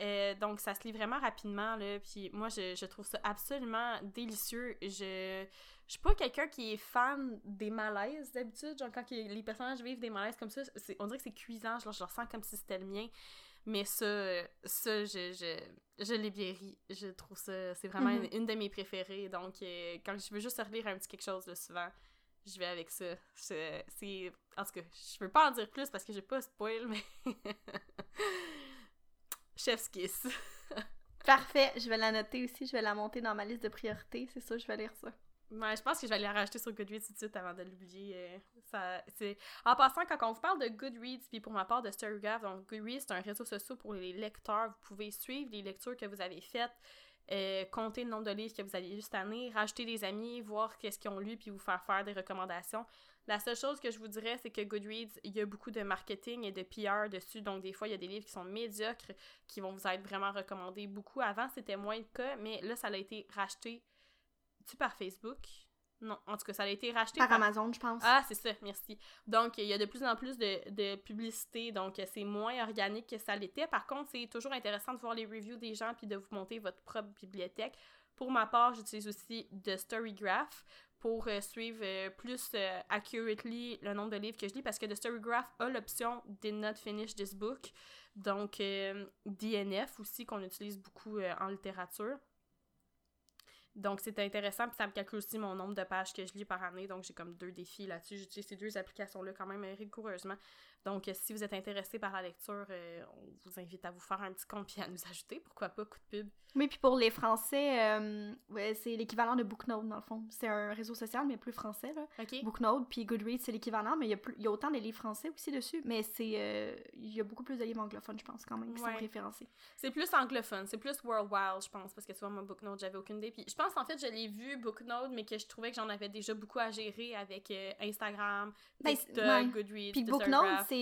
Euh, donc, ça se lit vraiment rapidement, là. Puis moi, je, trouve ça absolument délicieux. Je, je suis pas quelqu'un qui est fan des malaises, d'habitude. Genre, quand les personnages vivent des malaises comme ça, on dirait que c'est cuisant. je le ressens comme si c'était le mien. Mais ça, ça je, je, je l'ai bien ri. Je trouve ça, c'est vraiment mhm. une, de mes préférées. Donc, euh, quand je veux juste relire un petit quelque chose, là, souvent, je vais avec ça. C'est, en tout cas, je veux pas en dire plus parce que j'ai pas spoil, mais... (laughs) Chef's Kiss. (laughs) Parfait, je vais la noter aussi, je vais la monter dans ma liste de priorités, c'est ça, je vais lire ça. Ouais, je pense que je vais aller la rajouter sur Goodreads tout de suite avant de l'oublier. Euh, ça. En passant, quand on vous parle de Goodreads, puis pour ma part de Storygraph, donc Goodreads, c'est un réseau social pour les lecteurs. Vous pouvez suivre les lectures que vous avez faites, euh, compter le nombre de livres que vous avez lu cette année, rajouter des amis, voir qu'est-ce qu'ils ont lu, puis vous faire faire des recommandations. La seule chose que je vous dirais, c'est que Goodreads, il y a beaucoup de marketing et de PR dessus. Donc, des fois, il y a des livres qui sont médiocres, qui vont vous être vraiment recommandés beaucoup. Avant, c'était moins le cas, mais là, ça a été racheté tu par Facebook? Non, en tout cas, ça a été racheté par, Amazon, je pense. Ah, c'est ça, merci. Donc, il y a de plus en plus de, de publicité, donc c'est moins organique que ça l'était. Par contre, c'est toujours intéressant de voir les reviews des gens puis de vous monter votre propre bibliothèque. Pour ma part, j'utilise aussi The Storygraph pour euh, suivre euh, plus euh, accurately le nombre de livres que je lis parce que The Storygraph a l'option Did not finish this book. Donc, DNF aussi, qu'on utilise beaucoup en littérature. Donc, c'est intéressant, puis ça me calcule aussi mon nombre de pages que je lis par année. Donc, j'ai comme deux défis là-dessus. J'utilise ces deux applications-là quand même rigoureusement. Donc, si vous êtes intéressé par la lecture, euh, on vous invite à vous faire un petit compte et à nous ajouter. Pourquoi pas, coup de pub. Oui, puis pour les Français, euh, ouais, c'est l'équivalent de Booknote, dans le fond. C'est un réseau social, mais plus français, là. Booknote, puis Goodreads, c'est l'équivalent, mais il y, y a autant de livres français aussi dessus, mais c'est... Euh, il y a beaucoup plus de livres anglophones, je pense, quand même, qui sont référencés. C'est plus anglophone, c'est plus worldwide, je pense, parce que vois, moi, Booknote, j'avais aucune idée. Puis je pense, en fait, je l'ai vu, Booknote, mais que je trouvais que j'en avais déjà beaucoup à gérer avec Instagram, ben, TikTok, Goodreads, Puis Booknote, c'est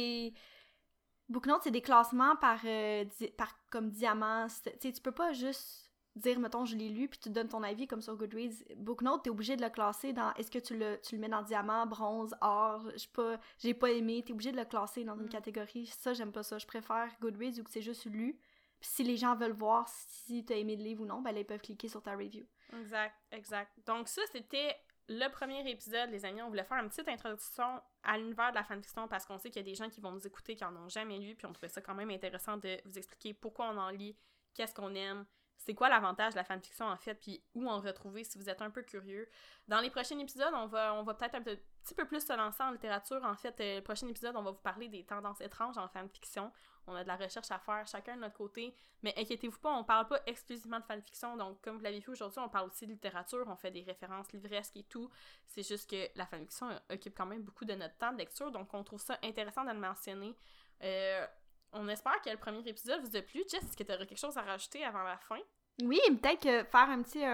Booknote, c'est des classements par, euh, par comme diamant. Tu tu peux pas juste dire, mettons, je l'ai lu, puis tu donnes ton avis comme sur Goodreads. Booknote, t'es obligé de le classer dans est-ce que tu le, tu le mets dans diamant, bronze, or, j'ai pas, j'ai pas aimé. T'es obligé de le classer dans une mm. catégorie. Ça, j'aime pas ça. Je préfère Goodreads où c'est juste lu. Puis si les gens veulent voir si t'as aimé le livre ou non, ben là, ils peuvent cliquer sur ta review. Exact, exact. Donc ça, c'était le premier épisode, les amis, on voulait faire une petite introduction à l'univers de la fanfiction parce qu'on sait qu'il y a des gens qui vont nous écouter qui en ont jamais lu, puis on trouvait ça quand même intéressant de vous expliquer pourquoi on en lit, qu'est-ce qu'on aime, c'est quoi l'avantage de la fanfiction en fait, puis où en retrouver si vous êtes un peu curieux. Dans les prochains épisodes, on va, on va peut-être un petit peu plus se lancer en littérature. En fait, euh, le prochain épisode, on va vous parler des tendances étranges en fanfiction. On a de la recherche à faire chacun de notre côté. Mais inquiétez-vous pas, on parle pas exclusivement de fanfiction. Donc, comme vous l'avez vu aujourd'hui, on parle aussi de littérature, on fait des références livresques et tout. C'est juste que la fanfiction occupe quand même beaucoup de notre temps de lecture. Donc, on trouve ça intéressant de le mentionner. Euh, on espère que le premier épisode vous a plu. Jess, est-ce que tu quelque chose à rajouter avant la fin? Oui, peut-être faire un petit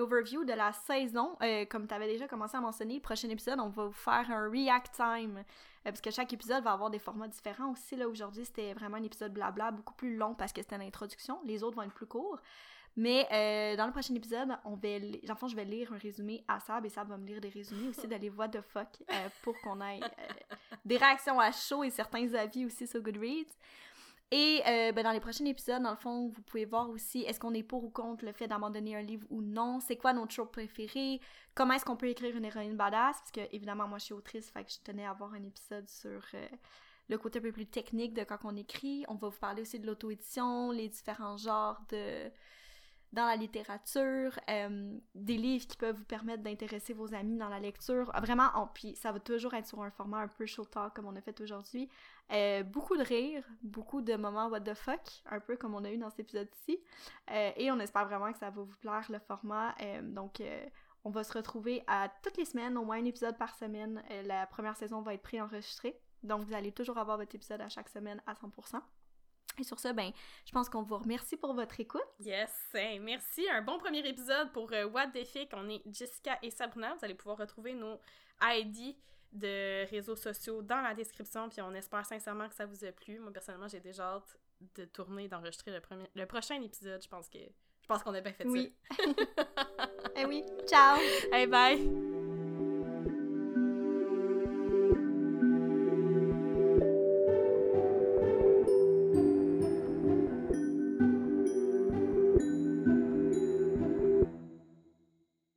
overview de la saison, euh, comme tu avais déjà commencé à mentionner, le prochain épisode, on va vous faire un react time, euh, parce que chaque épisode va avoir des formats différents aussi. Là, aujourd'hui, c'était vraiment un épisode blabla, beaucoup plus long parce que c'était l'introduction. Les autres vont être plus courts. Mais euh, dans le prochain épisode, on va je vais lire un résumé à Sab et Sab va me lire des résumés aussi de les voix de fuck pour qu'on ait des réactions à chaud et certains avis aussi sur Goodreads. Et euh, ben, dans les prochains épisodes, dans le fond, vous pouvez voir aussi est-ce qu'on est pour ou contre le fait d'abandonner un livre ou non, c'est quoi notre trope préféré, comment est-ce qu'on peut écrire une héroïne badass, parce que évidemment, moi je suis autrice, fait que je tenais à avoir un épisode sur euh, le côté un peu plus technique de quand on écrit. On va vous parler aussi de l'auto-édition, les différents genres de dans la littérature, euh, des livres qui peuvent vous permettre d'intéresser vos amis dans la lecture. Vraiment, puis ça va toujours être sur un format un peu show talk comme on a fait aujourd'hui. Euh, beaucoup de rire, beaucoup de moments what the fuck, un peu comme on a eu dans cet épisode-ci. Euh, et on espère vraiment que ça va vous plaire le format. donc, on va se retrouver à toutes les semaines, au moins un épisode par semaine. la première saison va être préenregistrée. Donc, vous allez toujours avoir votre épisode à chaque semaine à 100%. Et sur ce, ben, je pense qu'on vous remercie pour votre écoute. Yes, merci. Un bon premier épisode pour euh, What the Fic. On est Jessica et Sabrina. Vous allez pouvoir retrouver nos ID de réseaux sociaux dans la description. Puis on espère sincèrement que ça vous a plu. Moi, personnellement, j'ai déjà hâte de tourner, d'enregistrer le, premier, le prochain épisode. Je pense que je pense qu'on a bien fait oui. (laughs) eh oui. Ciao. Hey, bye.